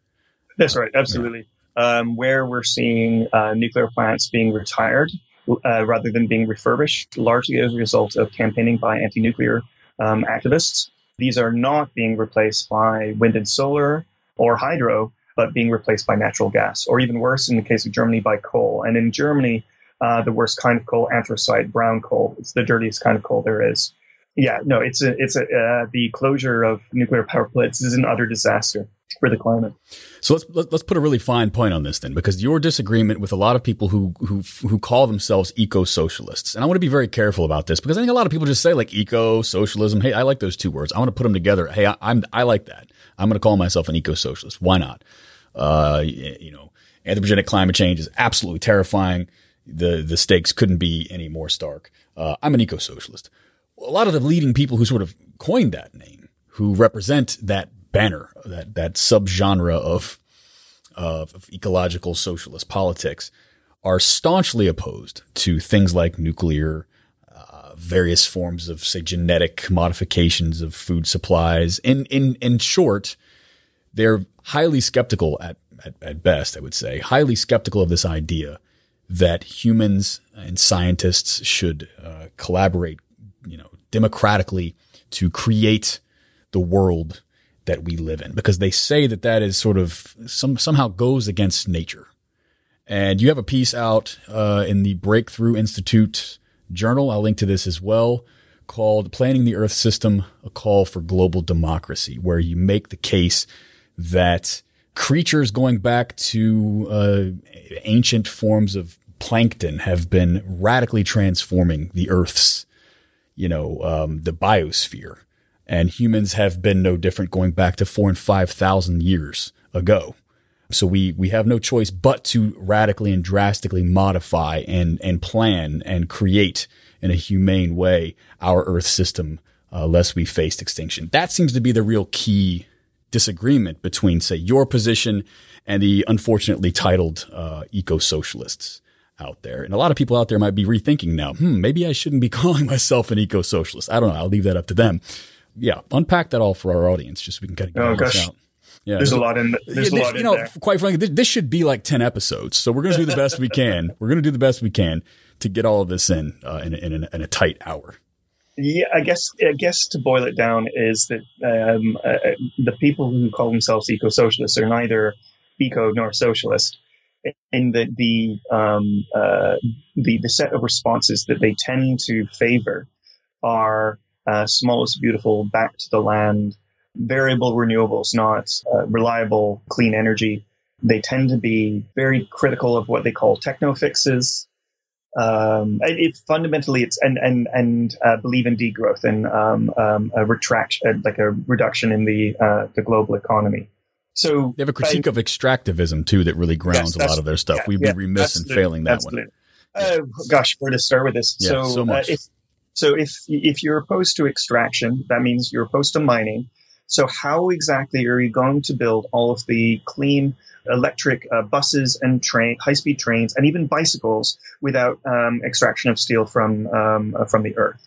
That's right, absolutely. Yeah. Um, where we're seeing uh, nuclear plants being retired uh, rather than being refurbished, largely as a result of campaigning by anti-nuclear um, activists. these are not being replaced by wind and solar or hydro, but being replaced by natural gas, or even worse, in the case of Germany, by coal. And in Germany, uh, the worst kind of coal, anthracite, brown coal. It's the dirtiest kind of coal there is. Yeah, no, it's a, it's a, uh, the closure of nuclear power plants is an utter disaster for the climate. So let's let's put a really fine point on this then, because your disagreement with a lot of people who who who call themselves eco socialists, and I want to be very careful about this because I think a lot of people just say like eco socialism. Hey, I like those two words. I want to put them together. Hey, I, am I like that. I'm going to call myself an eco socialist. Why not? Uh, you know, anthropogenic climate change is absolutely terrifying. The the stakes couldn't be any more stark. Uh, I'm an eco socialist a lot of the leading people who sort of coined that name, who represent that banner, that that subgenre of of ecological socialist politics, are staunchly opposed to things like nuclear, uh, various forms of say genetic modifications of food supplies. In in in short, they're highly skeptical at, at, at best, I would say, highly skeptical of this idea that humans and scientists should uh, collaborate you know, democratically to create the world that we live in because they say that that is sort of some somehow goes against nature. And you have a piece out uh, in the Breakthrough Institute journal. I'll link to this as well called Planning the Earth System, a call for global democracy, where you make the case that creatures going back to uh, ancient forms of plankton have been radically transforming the Earth's you know, um, the biosphere. And humans have been no different going back to four and 5,000 years ago. So we, we have no choice but to radically and drastically modify and, and plan and create in a humane way our Earth system, uh, lest we face extinction. That seems to be the real key disagreement between, say, your position and the unfortunately titled uh, eco socialists out there. And a lot of people out there might be rethinking now, hmm, maybe I shouldn't be calling myself an eco socialist. I don't know. I'll leave that up to them. Yeah, unpack that all for our audience just so we can kind of get oh, gosh. out. Yeah, there's a lot in there's yeah, a lot you know, there. quite frankly, this, this, should be like ten episodes. So we're going to do the best we can. We're going to do the best we can to get all of this in uh, in, in, in, a tight hour. Yeah, I guess I guess to boil it down is that um, uh, the people who call themselves eco socialists are neither eco nor socialist in the the, um, uh, the the set of responses that they tend to favor are uh, smallest beautiful, back to the land, variable renewables, not uh, reliable clean energy. They tend to be very critical of what they call techno fixes. Um, it, it, fundamentally it's and and and uh, believe in degrowth and um, um, a retraction, uh, like a reduction in the uh, the global economy. So they have a critique of extractivism too that really grounds yes, a lot of their stuff. Yeah, We'd be yeah, remiss in failing that one. Uh, gosh, where to start with this? Yeah, so, so uh, much. Uh, if, so if if you're opposed to extraction, that means you're opposed to mining. So how exactly are you going to build all of the clean electric uh, buses and train, high-speed trains, and even bicycles without um, extraction of steel from um, uh, from the earth?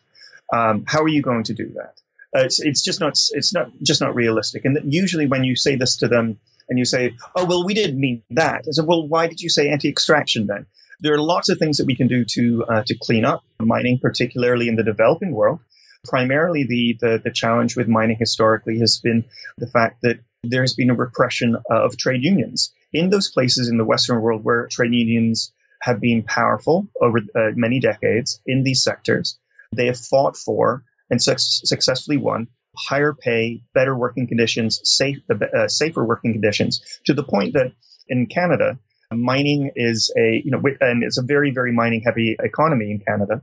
Um, how are you going to do that? Uh, it's, it's just not it's not just not realistic. And usually when you say this to them and you say, "Oh well, we didn't mean that," I said, "Well, why did you say anti-extraction then?" There are lots of things that we can do to uh, to clean up mining, particularly in the developing world. Primarily, the, the the challenge with mining historically has been the fact that there has been a repression of trade unions in those places in the Western world where trade unions have been powerful over uh, many decades in these sectors. They have fought for and su- successfully won higher pay, better working conditions, safe, uh, safer working conditions to the point that in Canada, mining is a, you know, and it's a very, very mining heavy economy in Canada.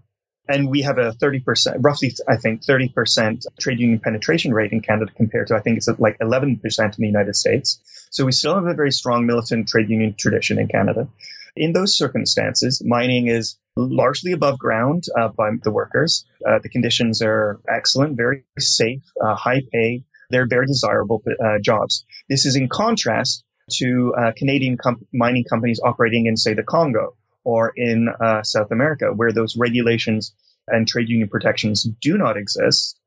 And we have a 30%, roughly, I think, 30% trade union penetration rate in Canada compared to, I think it's like 11% in the United States. So we still have a very strong militant trade union tradition in Canada. In those circumstances, mining is largely above ground uh, by the workers. Uh, the conditions are excellent, very safe, uh, high pay. They're very desirable uh, jobs. This is in contrast to uh, Canadian mining companies operating in, say, the Congo or in uh, South America, where those regulations and trade union protections do not exist.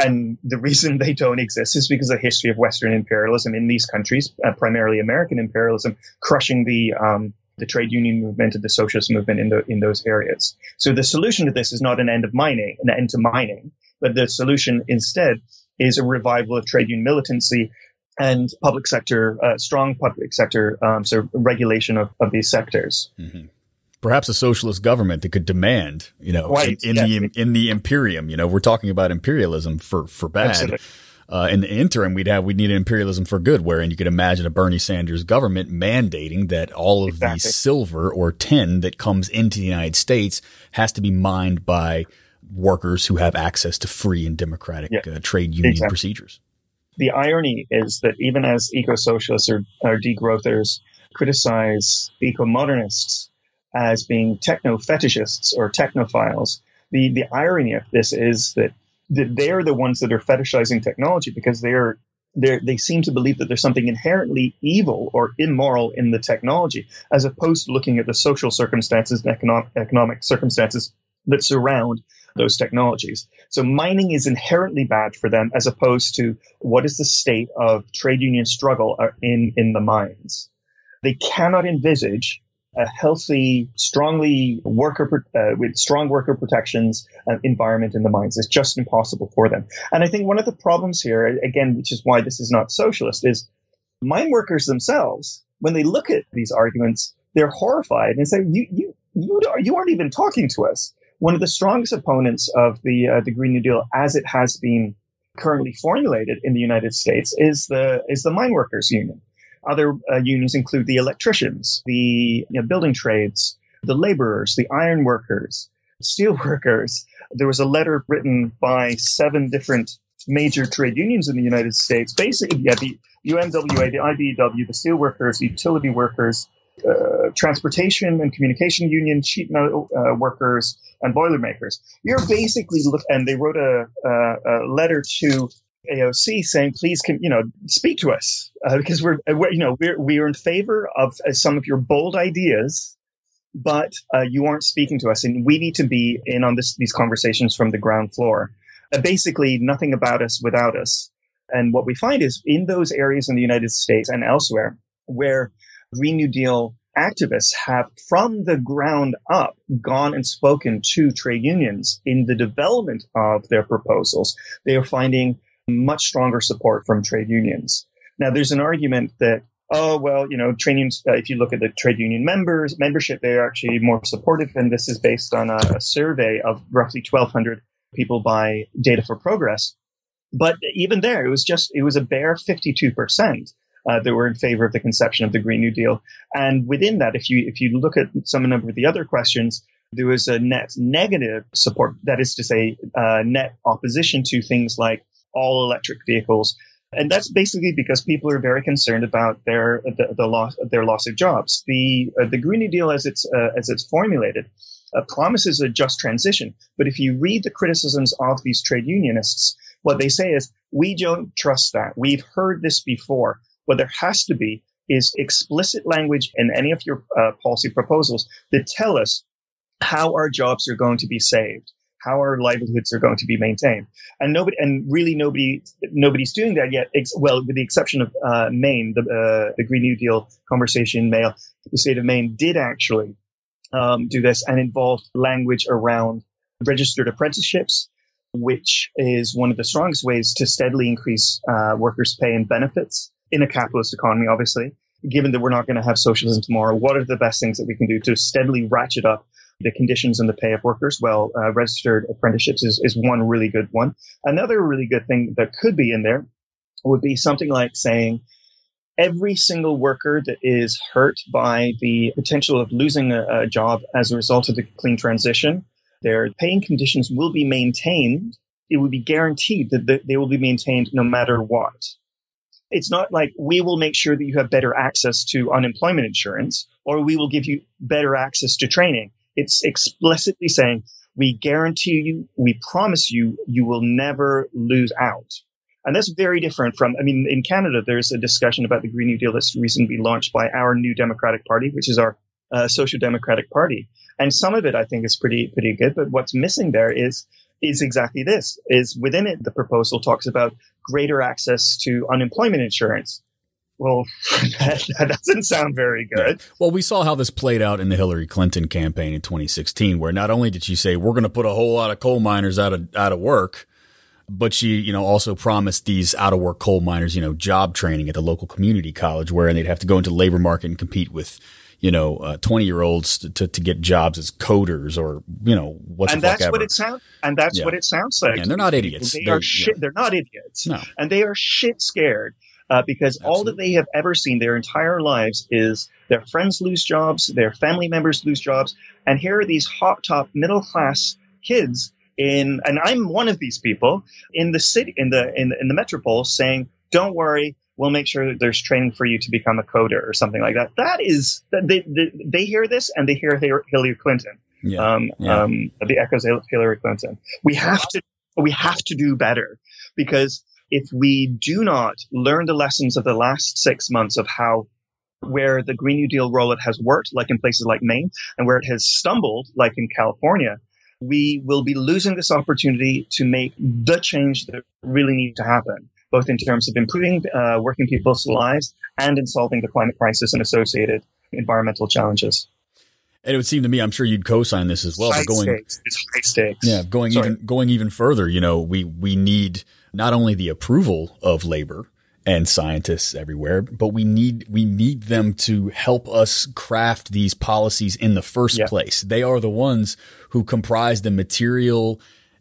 And the reason they don't exist is because of the history of Western imperialism in these countries, primarily American imperialism, crushing the um, the trade union movement and the socialist movement in, the, in those areas. So the solution to this is not an end of mining, an end to mining, but the solution instead is a revival of trade union militancy and public sector, uh, strong public sector, um, so regulation of, of these sectors. Mm-hmm. Perhaps a socialist government that could demand, you know, Right, in, in yeah. the in the imperium. You know, we're talking about imperialism for for bad. Uh, in the interim, we'd have we need an imperialism for good, wherein you could imagine a Bernie Sanders government mandating that all of the silver or tin that comes into the United States has to be mined by workers who have access to free and democratic Yeah. uh, trade union Exactly. procedures. The irony is that even as eco-socialists or, or degrowthers criticize eco-modernists as being techno-fetishists or technophiles, the, the irony of this is that, that they're the ones that are fetishizing technology because they're they're, they seem to believe that there's something inherently evil or immoral in the technology, as opposed to looking at the social circumstances and economic, economic circumstances that surround those technologies. So mining is inherently bad for them, as opposed to what is the state of trade union struggle uh, in in the mines. They cannot envisage a healthy, strongly worker uh, with strong worker protections uh, environment in the mines. It's just impossible for them. And I think one of the problems here, again, which is why this is not socialist, is mine workers themselves. When they look at these arguments, they're horrified and say, "You, you, you, you aren't even talking to us." One of the strongest opponents of the uh, the Green New Deal, as it has been currently formulated in the United States, is the is the mine workers union. Other uh, unions include the electricians, the you know, building trades, the laborers, the iron workers, steel workers. There was a letter written by seven different major trade unions in the United States. Basically, yeah, the UMWA, the IBEW, the steel workers, utility workers, uh, transportation and communication union, sheet metal uh, workers, and boilermakers. You're basically look, and they wrote a, a, a letter to AOC saying, please, can, you know, speak to us uh, because we're, uh, we're, you know, we're, we are in favor of uh, some of your bold ideas, but you aren't speaking to us and we need to be in on this, these conversations from the ground floor. Basically nothing about us without us. And what we find is in those areas in the United States and elsewhere where Green New Deal activists have from the ground up gone and spoken to trade unions in the development of their proposals, they are finding much stronger support from trade unions. Now, there's an argument that, oh, well, you know, trade unions, uh, if you look at the trade union members, membership, they're actually more supportive. And this is based on a, a survey of roughly 1,200 people by Data for Progress. But even there, it was just, it was a bare 52%. Uh, that were in favor of the conception of the Green New Deal. And within that, if you if you look at some number of the other questions, there was a net negative support. That is to say, uh, net opposition to things like all electric vehicles. And that's basically because people are very concerned about their the, the loss their loss of jobs. The uh, the Green New Deal, as it's uh, as it's formulated, uh, promises a just transition. But if you read the criticisms of these trade unionists, what they say is, we don't trust that. We've heard this before. What there has to be is explicit language in any of your uh, policy proposals that tell us how our jobs are going to be saved, how our livelihoods are going to be maintained, and nobody, and really nobody, nobody's doing that yet. Ex- well, with the exception of uh, Maine, the uh, the Green New Deal conversation, Mail, the state of Maine did actually um, do this and involved language around registered apprenticeships, which is one of the strongest ways to steadily increase uh, workers' pay and benefits in a capitalist economy, obviously. Given that we're not going to have socialism tomorrow, what are the best things that we can do to steadily ratchet up the conditions and the pay of workers? Well, uh, registered apprenticeships is, is one really good one. Another really good thing that could be in there would be something like saying every single worker that is hurt by the potential of losing a, a job as a result of the clean transition, their paying conditions will be maintained. It will be guaranteed that they will be maintained no matter what. It's not like we will make sure that you have better access to unemployment insurance or we will give you better access to training. It's explicitly saying we guarantee you, we promise you, you will never lose out. And that's very different from, I mean, in Canada, there's a discussion about the Green New Deal that's recently launched by our new Democratic Party, which is our uh, Social Democratic Party. And some of it I think is pretty, pretty good. But what's missing there is, is exactly this, is within it, the proposal talks about greater access to unemployment insurance. Well, that, that doesn't sound very good. Well, we saw how this played out in the Hillary Clinton campaign in 2016, where not only did she say we're going to put a whole lot of coal miners out of out of work, but she, you know, also promised these out of work coal miners, you know, job training at the local community college where they'd have to go into the labor market and compete with, you know, 20 uh, year olds to, to, to, get jobs as coders or, you know, what and that's what it sounds, and that's yeah. what it sounds like. And they're not idiots. They they're, are shit. Yeah. They're not idiots. No. And they are shit scared. Uh, because Absolutely. all that they have ever seen their entire lives is their friends lose jobs, their family members lose jobs, and here are these hot top middle class kids in, and I'm one of these people in the city, in the, in, in the metropole saying, don't worry, we'll make sure that there's training for you to become a coder or something like that. That is, they, they, they hear this and they hear Hillary Clinton. Yeah, um, yeah. um, the echoes of Hillary Clinton. We have to, we have to do better because if we do not learn the lessons of the last six months of how where the Green New Deal rollout has worked, like in places like Maine, and where it has stumbled, like in California, we will be losing this opportunity to make the change that really needs to happen, both in terms of improving uh, working people's lives and in solving the climate crisis and associated environmental challenges. And it would seem to me, I'm sure you'd co-sign this as well. High going, stakes. It's high stakes. Yeah, going Sorry. even going even further. You know, we we need not only the approval of labor, and scientists everywhere, but we need we need them to help us craft these policies in the first yeah. place. They are the ones who comprise the material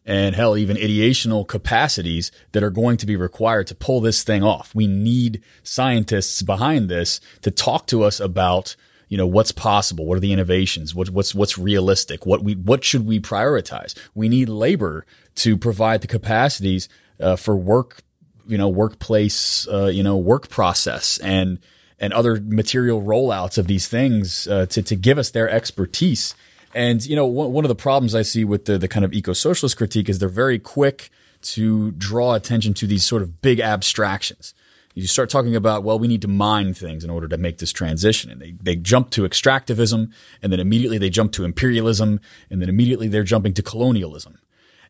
and hell even ideational capacities that are going to be required to pull this thing off. We need scientists behind this to talk to us about you know what's possible what are the innovations what, what's what's realistic what we what should we prioritize we need labor to provide the capacities uh, for work you know, workplace, uh, you know, work process and, and other material rollouts of these things uh, to, to give us their expertise. And, you know, one, one of the problems I see with the, the kind of eco socialist critique is they're very quick to draw attention to these sort of big abstractions. You start talking about, well, we need to mine things in order to make this transition. And they, they jump to extractivism and then immediately they jump to imperialism and then immediately they're jumping to colonialism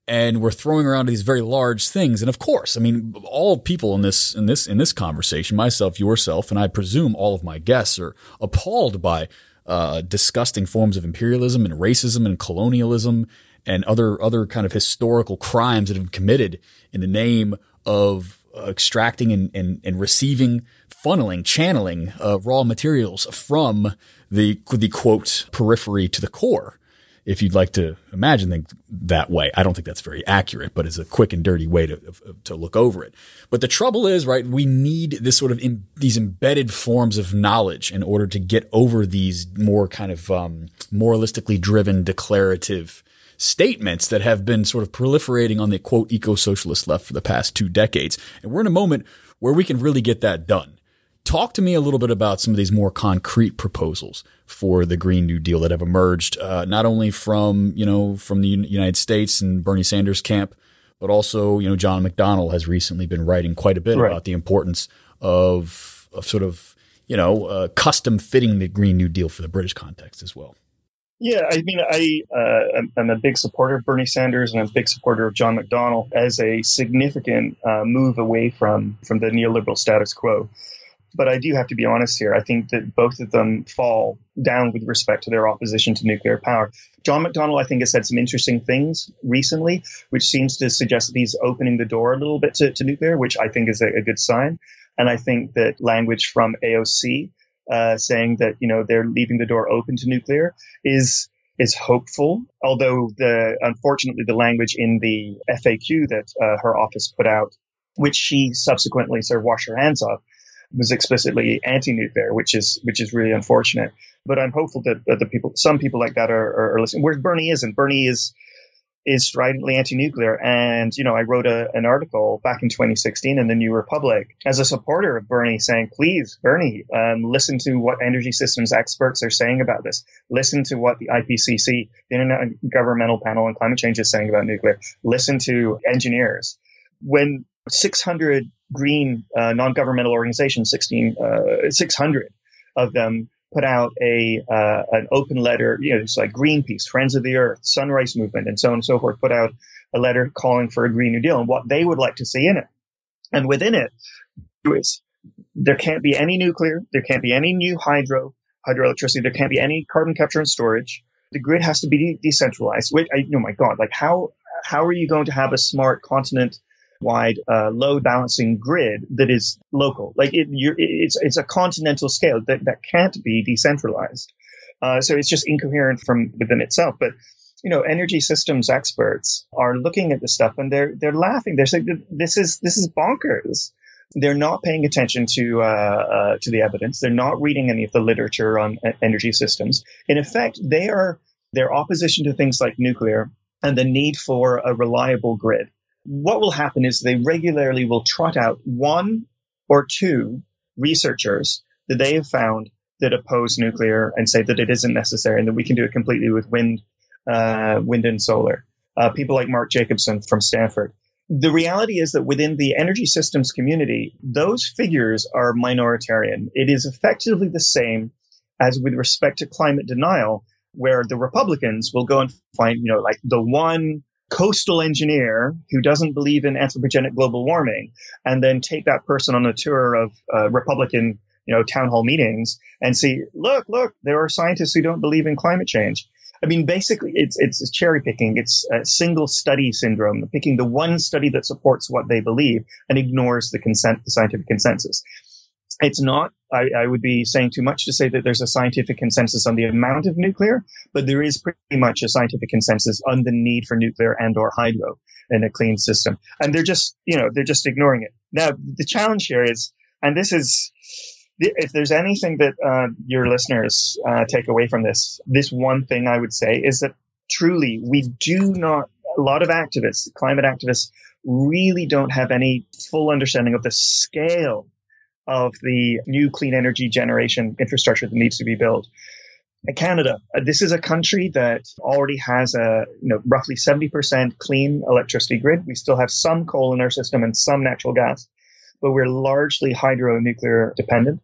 and we're throwing around these very large things. And of course, I mean, all people in this, in this, in this conversation, myself, yourself, and I presume all of my guests are appalled by, uh, disgusting forms of imperialism and racism and colonialism and other, other kind of historical crimes that have been committed in the name of extracting and, and, and receiving, funneling, channeling, uh, raw materials from the, the quote periphery to the core if you'd like to imagine things that way. I don't think that's very accurate, but it's a quick and dirty way to, to look over it. But the trouble is, right, we need this sort of in, these embedded forms of knowledge in order to get over these more kind of um, moralistically driven declarative statements that have been sort of proliferating on the quote eco-socialist left for the past two decades. And we're in a moment where we can really get that done. Talk to me a little bit about some of these more concrete proposals for the Green New Deal that have emerged, uh, not only from you know from the United States and Bernie Sanders camp, but also you know John McDonnell has recently been writing quite a bit right. about the importance of, of sort of you know uh, custom fitting the Green New Deal for the British context as well. Yeah, I mean, I uh, am a big supporter of Bernie Sanders and I'm a big supporter of John McDonnell as a significant uh, move away from from the neoliberal status quo. But I do have to be honest here. I think that both of them fall down with respect to their opposition to nuclear power. John McDonnell, I think, has said some interesting things recently, which seems to suggest that he's opening the door a little bit to, to nuclear, which I think is a, a, good sign. And I think that language from AOC uh, saying that you know they're leaving the door open to nuclear is is hopeful. Although the unfortunately the language in the FAQ that uh, her office put out, which she subsequently sort of washed her hands of, was explicitly anti-nuclear, which is which is really unfortunate. But I'm hopeful that, that the people, some people like that, are, are, are listening. Whereas Bernie isn't. Bernie is is stridently anti-nuclear, and you know, I wrote a, an article back in 2016 in the New Republic as a supporter of Bernie, saying, "Please, Bernie, um, listen to what energy systems experts are saying about this. Listen to what the IPCC, the Intergovernmental Panel on Climate Change, is saying about nuclear. Listen to engineers." When 600 green uh, non-governmental organizations, 16, uh, 600 of them put out a uh, an open letter. You know, it's like Greenpeace, Friends of the Earth, Sunrise Movement, and so on and so forth. Put out a letter calling for a Green New Deal and what they would like to see in it. And within it is there can't be any nuclear, there can't be any new hydro, hydroelectricity, there can't be any carbon capture and storage. The grid has to be decentralized. Wait, I, oh my God, like how how are you going to have a smart continent wide uh, load balancing grid that is local. Like it, it's it's a continental scale that that can't be decentralized. Uh, so it's just incoherent from within itself. But you know, energy systems experts are looking at this stuff and they're they're laughing. They're saying this is this is bonkers. They're not paying attention to uh, uh, to the evidence. They're not reading any of the literature on energy systems. In effect, they are their opposition to things like nuclear and the need for a reliable grid. What will happen is they regularly will trot out one or two researchers that they have found that oppose nuclear and say that it isn't necessary and that we can do it completely with wind, uh, wind and solar. Uh, people like Mark Jacobson from Stanford. The reality is that within the energy systems community, those figures are minoritarian. It is effectively the same as with respect to climate denial, where the Republicans will go and find, you know, like the one coastal engineer who doesn't believe in anthropogenic global warming and then take that person on a tour of uh, Republican you know, town hall meetings and see, look, look, there are scientists who don't believe in climate change. I mean, basically, it's it's cherry picking. It's a single study syndrome, picking the one study that supports what they believe and ignores the consent, the scientific consensus. It's not. I, I would be saying too much to say that there's a scientific consensus on the amount of nuclear, but there is pretty much a scientific consensus on the need for nuclear and or hydro in a clean system. And they're just, you know, they're just ignoring it. Now, the challenge here is, and this is if there's anything that uh, your listeners uh, take away from this, this one thing I would say is that truly we do not, a lot of activists, climate activists, really don't have any full understanding of the scale of the new clean energy generation infrastructure that needs to be built. In Canada, uh, this is a country that already has a you know roughly 70% clean electricity grid. We still have some coal in our system and some natural gas, but we're largely hydro nuclear dependent.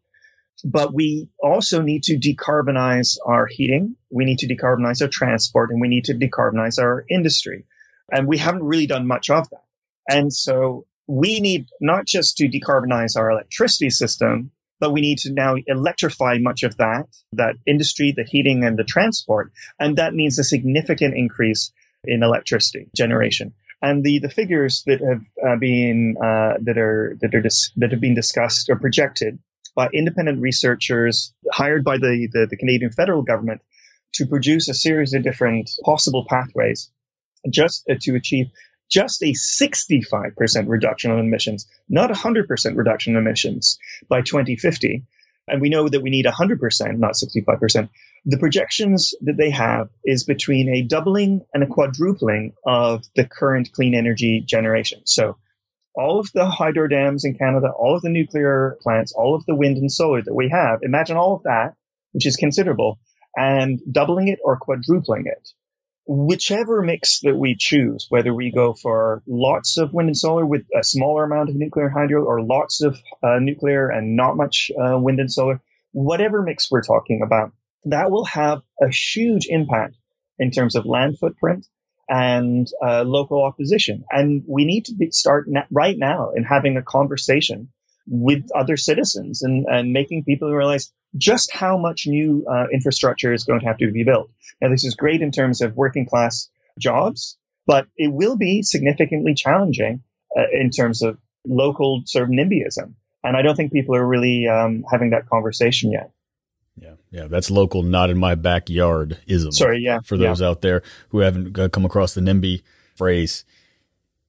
But we also need to decarbonize our heating. We need to decarbonize our transport and we need to decarbonize our industry. And we haven't really done much of that. And so we need not just to decarbonize our electricity system, but we need to now electrify much of that, that industry, the heating and the transport. And that means a significant increase in electricity generation. And the, the figures that have uh, been, uh, that are, that are, dis- that have been discussed or projected by independent researchers hired by the, the, the Canadian federal government to produce a series of different possible pathways just to achieve just a 65% reduction on emissions, not 100% reduction in emissions by 2050. And we know that we need 100%, not 65%. The projections that they have is between a doubling and a quadrupling of the current clean energy generation. So all of the hydro dams in Canada, all of the nuclear plants, all of the wind and solar that we have, imagine all of that, which is considerable, and doubling it or quadrupling it. Whichever mix that we choose, whether we go for lots of wind and solar with a smaller amount of nuclear hydro or lots of uh, nuclear and not much uh, wind and solar, whatever mix we're talking about, that will have a huge impact in terms of land footprint, and uh, local opposition. And we need to be, start na- right now in having a conversation with other citizens and, and making people realize just how much new uh, infrastructure is going to have to be built. Now, this is great in terms of working class jobs, but it will be significantly challenging uh, in terms of local sort of NIMBYism. And I don't think people are really um, having that conversation yet. Yeah, yeah, that's local, not in my backyard ism. Sorry, yeah. For those yeah. out there who haven't come across the NIMBY phrase,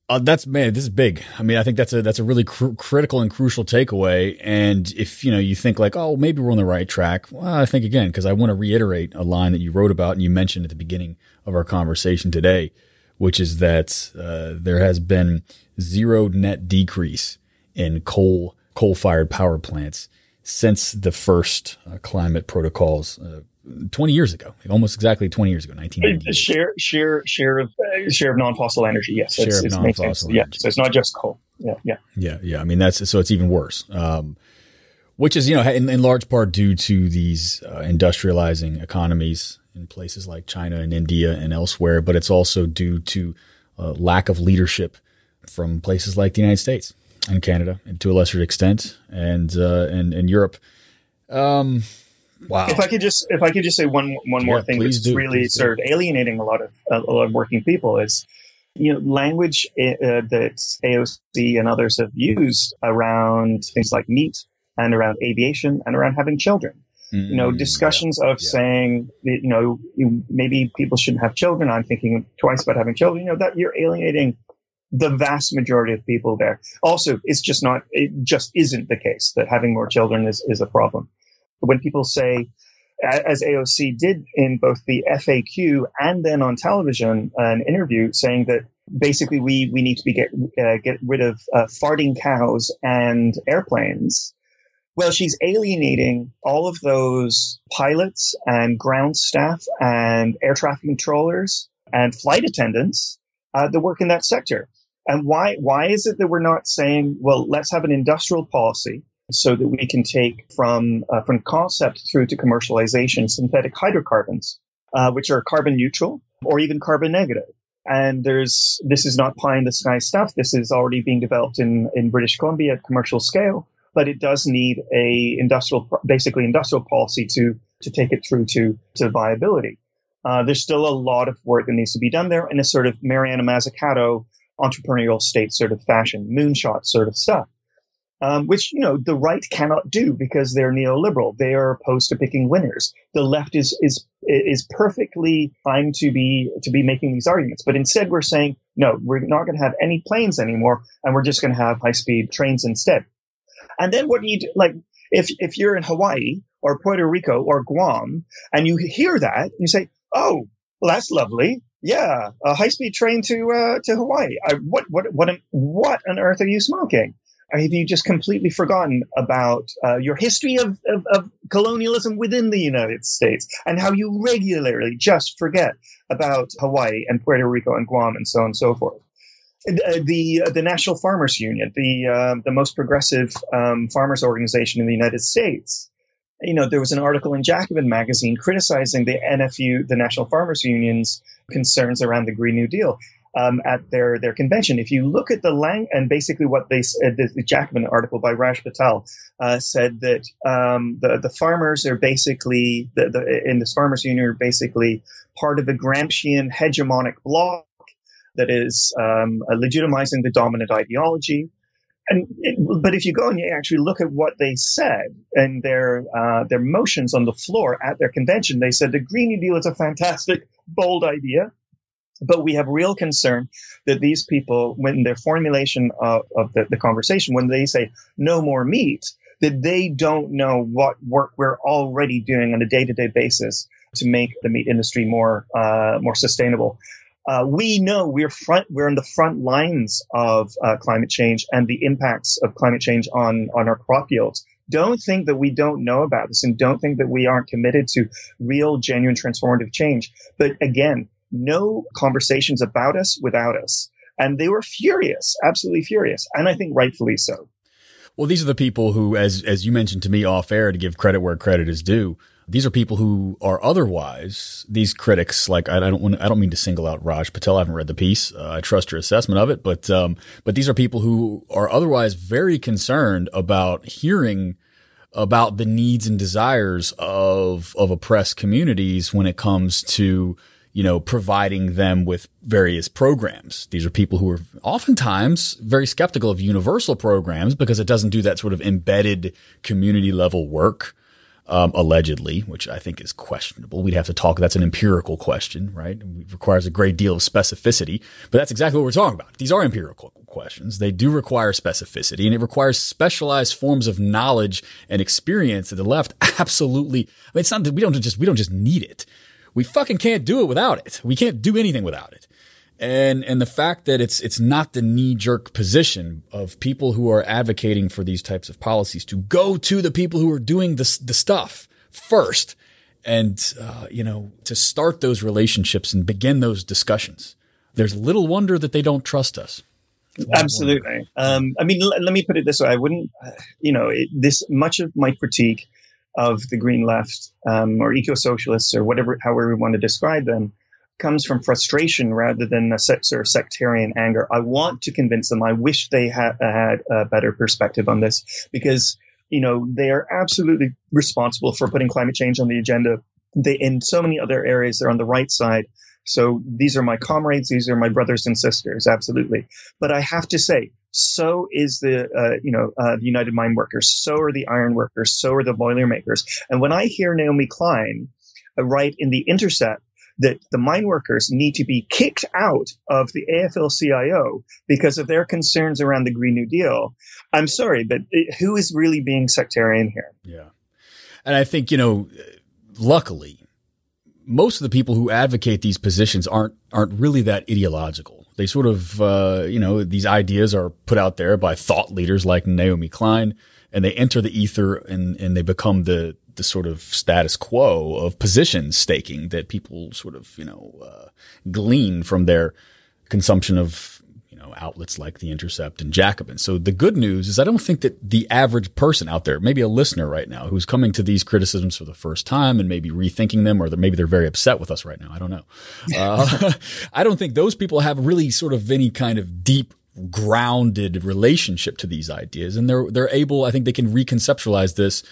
uh, that's man, this is big. I mean, I think that's a that's a really cr- critical and crucial takeaway. And if you know you think like, oh, maybe we're on the right track, well, I think again because I want to reiterate a line that you wrote about and you mentioned at the beginning of our conversation today, which is that uh, there has been zero net decrease in coal coal fired power plants since the first uh, climate protocols uh, 20 years ago, almost exactly 20 years ago, 1990. Share, share, share of, uh, share of non-fossil energy. Yes. Share of non-fossil energy. Yeah. So it's not just coal. Yeah. Yeah. Yeah. Yeah. I mean, that's, so it's even worse. Um, which is, you know, in, in, large part due to these uh, industrializing economies in places like China and India and elsewhere, but it's also due to uh, lack of leadership from places like the United States and Canada, and to a lesser extent, and uh, and and Europe. Um, wow. If I could just if I could just say one one more yeah, thing that's do, really sort of alienating a lot of a lot of working people is you know, language uh, that AOC and others have used around things like meat and around aviation and around having children. Mm, you know, mm, discussions yeah, of yeah. saying, you know, maybe people shouldn't have children. I'm thinking twice about having children. You know, that you're alienating the vast majority of people there. Also, it's just not, it just isn't the case that having more children is, is a problem. When people say, as AOC did in both the FAQ and then on television, an interview saying that basically we, we need to be get, uh, get rid of uh, farting cows and airplanes. Well, she's alienating all of those pilots and ground staff and air traffic controllers and flight attendants uh, that work in that sector. And why, why is it that we're not saying, well, let's have an industrial policy so that we can take from, uh, from concept through to commercialization synthetic hydrocarbons, uh, which are carbon neutral or even carbon negative. And there's, this is not pie in the sky stuff. This is already being developed in, in British Columbia at commercial scale, but it does need a industrial, basically industrial policy to, to take it through to, to viability. Uh, there's still a lot of work that needs to be done there in a sort of Mariana Mazzucato entrepreneurial state sort of fashion, moonshot sort of stuff. Um, which you know the right cannot do because they're neoliberal. They are opposed to picking winners. The left is is is perfectly fine to be to be making these arguments, but instead we're saying no, we're not going to have any planes anymore, and we're just going to have high speed trains instead. And then what do you do? Like if if you're in Hawaii or Puerto Rico or Guam and you hear that, you say, oh, well, that's lovely yeah, a high speed train to uh, to Hawaii. I, what what what what on earth are you smoking? Have you just completely forgotten about uh, your history of, of, of, colonialism within the United States and how you regularly just forget about Hawaii and Puerto Rico and Guam and so on and so forth? Uh, the uh, the National Farmers Union, the uh, the most progressive um, farmers organization in the United States, you know, there was an article in Jacobin magazine criticizing the NFU, the National Farmers Union's concerns around the Green New Deal. Um, at their their convention. If you look at the lang and basically what they said, the, Jacobin article by Raj Patel uh, said that um, the the farmers are basically the, the, in this farmers union are basically part of the Gramscian hegemonic bloc that is um, legitimizing the dominant ideology and it, but if you go and you actually look at what they said and their uh, their motions on the floor at their convention, they said the Green New Deal is a fantastic, bold idea, but we have real concern that these people, when their formulation of, of the, the conversation, when they say no more meat, that they don't know what work we're already doing on a day to day basis to make the meat industry more uh, more sustainable uh, we know we're front, we're in the front lines of uh, climate change and the impacts of climate change on on our crop yields. Don't think that we don't know about this, and don't think that we aren't committed to real, genuine, transformative change. But again, no conversations about us without us, and they were furious, absolutely furious, and I think rightfully so. Well, these are the people who, as as you mentioned to me off air, to give credit where credit is due these are people who are otherwise these critics. Like I don't want, I don't mean to single out Raj Patel. I haven't read the piece. Uh, I trust your assessment of it, but um, but these are people who are otherwise very concerned about hearing about the needs and desires of of oppressed communities when it comes to you know providing them with various programs. These are people who are oftentimes very skeptical of universal programs because it doesn't do that sort of embedded community level work um, allegedly, which I think is questionable. We'd have to talk. That's an empirical question, right? It requires a great deal of specificity, but that's exactly what we're talking about. These are empirical questions. They do require specificity and it requires specialized forms of knowledge and experience that the left absolutely, I mean, it's not that we don't just, we don't just need it. We fucking can't do it without it. We can't do anything without it and and the fact that it's it's not the knee jerk position of people who are advocating for these types of policies to go to the people who are doing the the stuff first, and uh, you know to start those relationships and begin those discussions. There's little wonder that they don't trust us. Absolutely. Um, I mean, l- let me put it this way: I wouldn't, uh, you know, it, this much of my critique of the green left um, or eco socialists or whatever, however we want to describe them comes from frustration rather than a sort of sectarian anger. I want to convince them. I wish they had had a better perspective on this because, you know, they are absolutely responsible for putting climate change on the agenda. They, in so many other areas, they're on the right side. So these are my comrades. These are my brothers and sisters. Absolutely. But I have to say, so is the, uh, you know, uh, the United Mine Workers. So are the iron workers. So are the Boilermakers. And when I hear Naomi Klein uh, write in The Intercept that the mine workers need to be kicked out of the AFL-CIO because of their concerns around the Green New Deal. I'm sorry, but it, who is really being sectarian here? Yeah. And I think, you know, luckily, most of the people who advocate these positions aren't aren't really that ideological. They sort of, uh, you know, these ideas are put out there by thought leaders like Naomi Klein, and they enter the ether and and they become the the sort of status quo of position staking that people sort of, you know, uh, glean from their consumption of outlets like The Intercept and Jacobin. So the good news is I don't think that the average person out there, maybe a listener right now who's coming to these criticisms for the first time and maybe rethinking them, or maybe they're very upset with us right now. I don't know. Uh, I don't think those people have really sort of any kind of deep grounded relationship to these ideas. And they're, they're able, I think they can reconceptualize this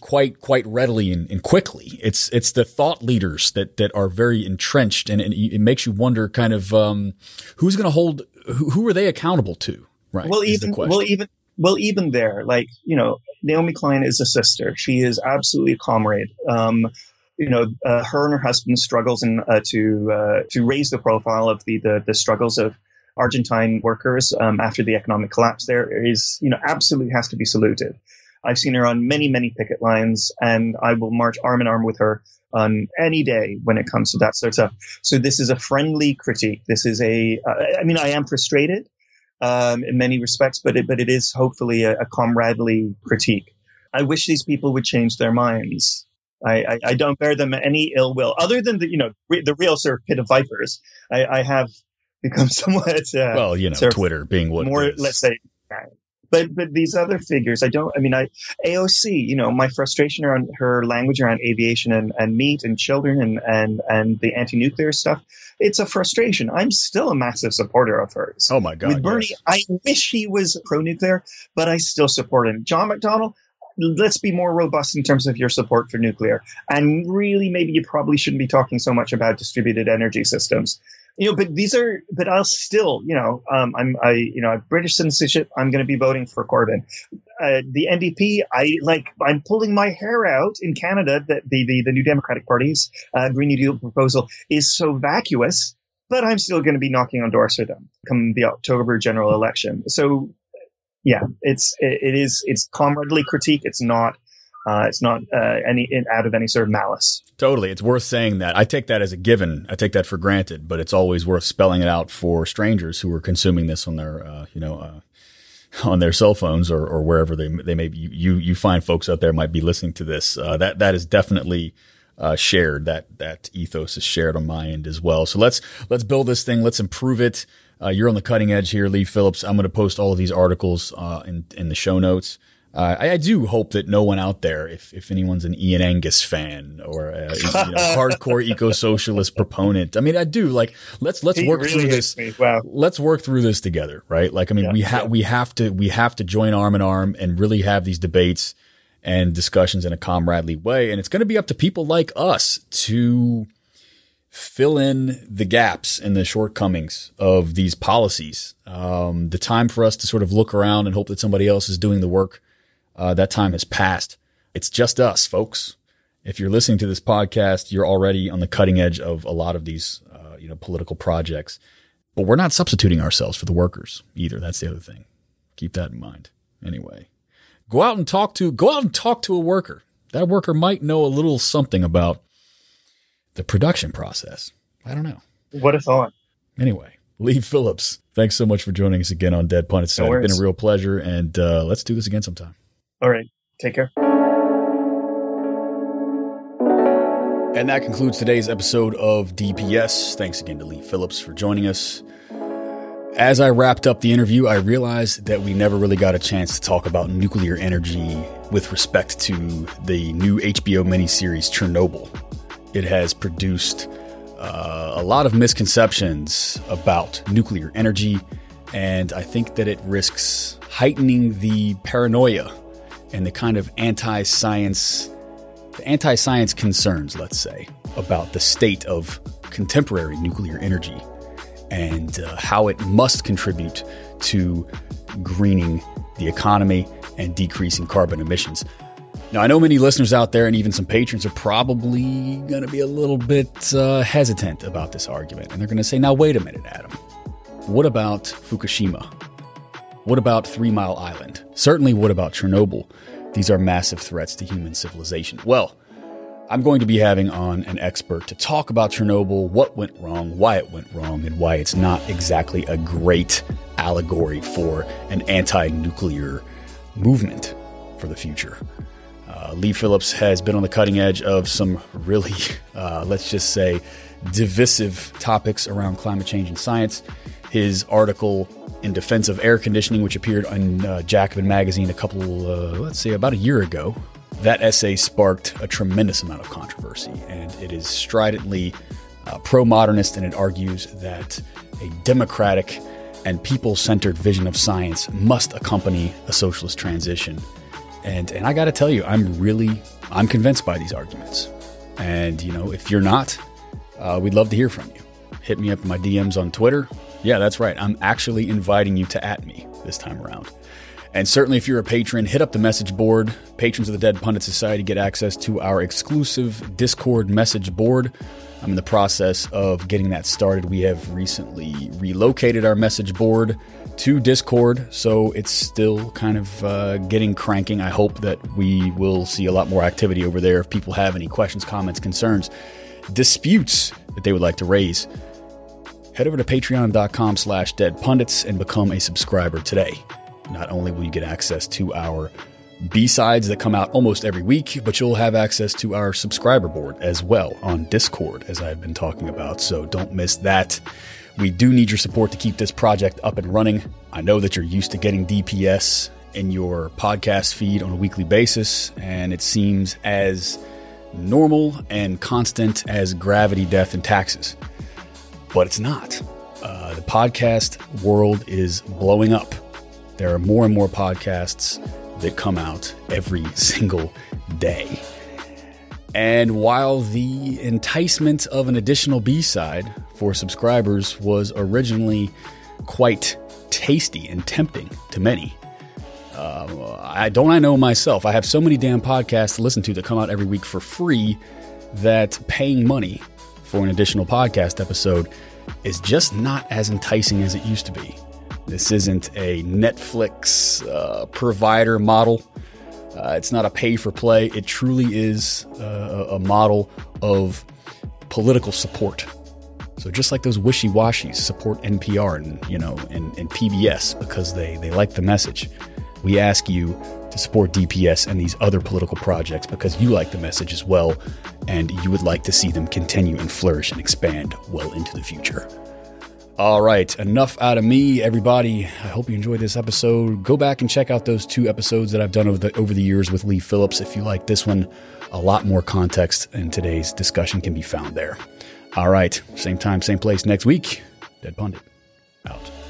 quite quite readily and, and, quickly. It's it's the thought leaders that that are very entrenched, and, and it makes you wonder, kind of, um, who's going to hold who, who are they accountable to? Right. Well, even well even well even there, like you know, Naomi Klein is a sister. She is absolutely a comrade. Um, you know, uh, her and her husband struggles in, uh, to uh, to raise the profile of the the, the struggles of Argentine workers um, after the economic collapse. There is, you know, absolutely has to be saluted. I've seen her on many, many picket lines, and I will march arm in arm with her on any day when it comes to that sort of stuff. So this is a friendly critique. This is a. Uh, I mean, I am frustrated um, in many respects, but it, but it is hopefully a, a, comradely critique. I wish these people would change their minds. I, I, I, don't bear them any ill will, other than the you know re- the real sort of pit of vipers. I, I have become somewhat uh, well, you know, Twitter being what more, let's say, but but these other figures, I don't. I mean, I AOC. You know, my frustration around her language around aviation and, and meat and children and and and the anti-nuclear stuff. It's a frustration. I'm still a massive supporter of hers. Oh my god! With Bernie, yes. I wish he was pro-nuclear, but I still support him. John McDonnell, let's be more robust in terms of your support for nuclear. And really, maybe you probably shouldn't be talking so much about distributed energy systems you know, but these are, but I'll still, you know, um, I'm, I, you know, I British citizenship. I'm going to be voting for Corbyn. Uh, the NDP, I like, I'm pulling my hair out in Canada that the, the, the New Democratic Party's uh, Green New Deal proposal is so vacuous, but I'm still going to be knocking on doors for them come the October general election. So yeah, it's, it, it is, it's comradely critique. It's not, uh, it's not uh, any out of any sort of malice. Totally, it's worth saying that. I take that as a given. I take that for granted, but it's always worth spelling it out for strangers who are consuming this on their, uh, you know, uh, on their cell phones or, or wherever they they may be. You you find folks out there might be listening to this. Uh, that that is definitely. Uh, shared that that ethos is shared on my end as well. So let's let's build this thing. Let's improve it. you're on the cutting edge here, Leigh Phillips. I'm going to post all of these articles in in the show notes. Uh, I, I, do hope that no one out there, if, if anyone's an Ian Angus fan or a you know, hardcore eco-socialist proponent, I mean, I do like let's let's he work really through this. Wow. Let's work through this together, right? Like, I mean, yeah, we have yeah. we have to we have to join arm in arm and really have these debates and discussions in a comradely way, and it's going to be up to people like us to fill in the gaps and the shortcomings of these policies. Um, the time for us to sort of look around and hope that somebody else is doing the work uh, that time has passed. It's just us, folks. If you're listening to this podcast, you're already on the cutting edge of a lot of these, uh, you know, political projects. But we're not substituting ourselves for the workers either. That's the other thing. Keep that in mind. Anyway, go out and talk to go out and talk to a worker. That worker might know a little something about the production process. I don't know. What a thought. Anyway, Leigh Phillips, thanks so much for joining us again on Dead Pun. It's no been a real pleasure, and uh, let's do this again sometime. All right. Take care. And that concludes today's episode of DPS. Thanks again to Leigh Phillips for joining us. As I wrapped up the interview, I realized that we never really got a chance to talk about nuclear energy with respect to the new HBO miniseries Chernobyl. It has produced uh, a lot of misconceptions about nuclear energy, and I think that it risks heightening the paranoia and the kind of anti-science the anti-science concerns, let's say, about the state of contemporary nuclear energy and uh, how it must contribute to greening the economy and decreasing carbon emissions. Now, I know many listeners out there and even some patrons are probably going to be a little bit uh, hesitant about this argument. And they're going to say, now, wait a minute, Adam. What about Fukushima? What about Three Mile Island? Certainly, what about Chernobyl? These are massive threats to human civilization. Well, I'm going to be having on an expert to talk about Chernobyl, what went wrong, why it went wrong, and why it's not exactly a great allegory for an anti nuclear movement for the future. Uh, Leigh Phillips has been on the cutting edge of some really, uh, let's just say, divisive topics around climate change and science. His article in defense of air conditioning, which appeared on uh, Jacobin magazine a couple, uh, let's say, about a year ago, that essay sparked a tremendous amount of controversy, and it is stridently uh, pro modernist, and it argues that a democratic and people centered vision of science must accompany a socialist transition. And, and I got to tell you, I'm really I'm convinced by these arguments. And you know, if you're not, uh, we'd love to hear from you. Hit me up in my DMs on Twitter. Yeah, that's right. I'm actually inviting you to at me this time around. And certainly, if you're a patron, hit up the message board. Patrons of the Dead Pundit Society get access to our exclusive Discord message board. I'm in the process of getting that started. We have recently relocated our message board to Discord, so it's still kind of uh, getting cranking. I hope that we will see a lot more activity over there if people have any questions, comments, concerns, disputes that they would like to raise. Head over to patreon.com slash deadpundits and become a subscriber today. Not only will you get access to our B sides that come out almost every week, but you'll have access to our subscriber board as well on Discord, as I've been talking about. So don't miss that. We do need your support to keep this project up and running. I know that you're used to getting DPS in your podcast feed on a weekly basis, and it seems as normal and constant as gravity, death, and taxes. But it's not. Uh, the podcast world is blowing up. There are more and more podcasts that come out every single day. And while the enticement of an additional B side for subscribers was originally quite tasty and tempting to many, uh, I don't I know myself. I have so many damn podcasts to listen to that come out every week for free that paying money for an additional podcast episode is just not as enticing as it used to be. This isn't a Netflix uh, provider model. Uh, it's not a pay for play. It truly is uh, a model of political support. So just like those wishy washies support NPR and you know and, and PBS because they they like the message. We ask you to support DPS and these other political projects because you like the message as well, and you would like to see them continue and flourish and expand well into the future. All right, enough out of me, everybody. I hope you enjoyed this episode. Go back and check out those two episodes that I've done over the over the years with Leigh Phillips. If you like this one, a lot more context in today's discussion can be found there. All right, same time, same place next week. Dead Pundit out.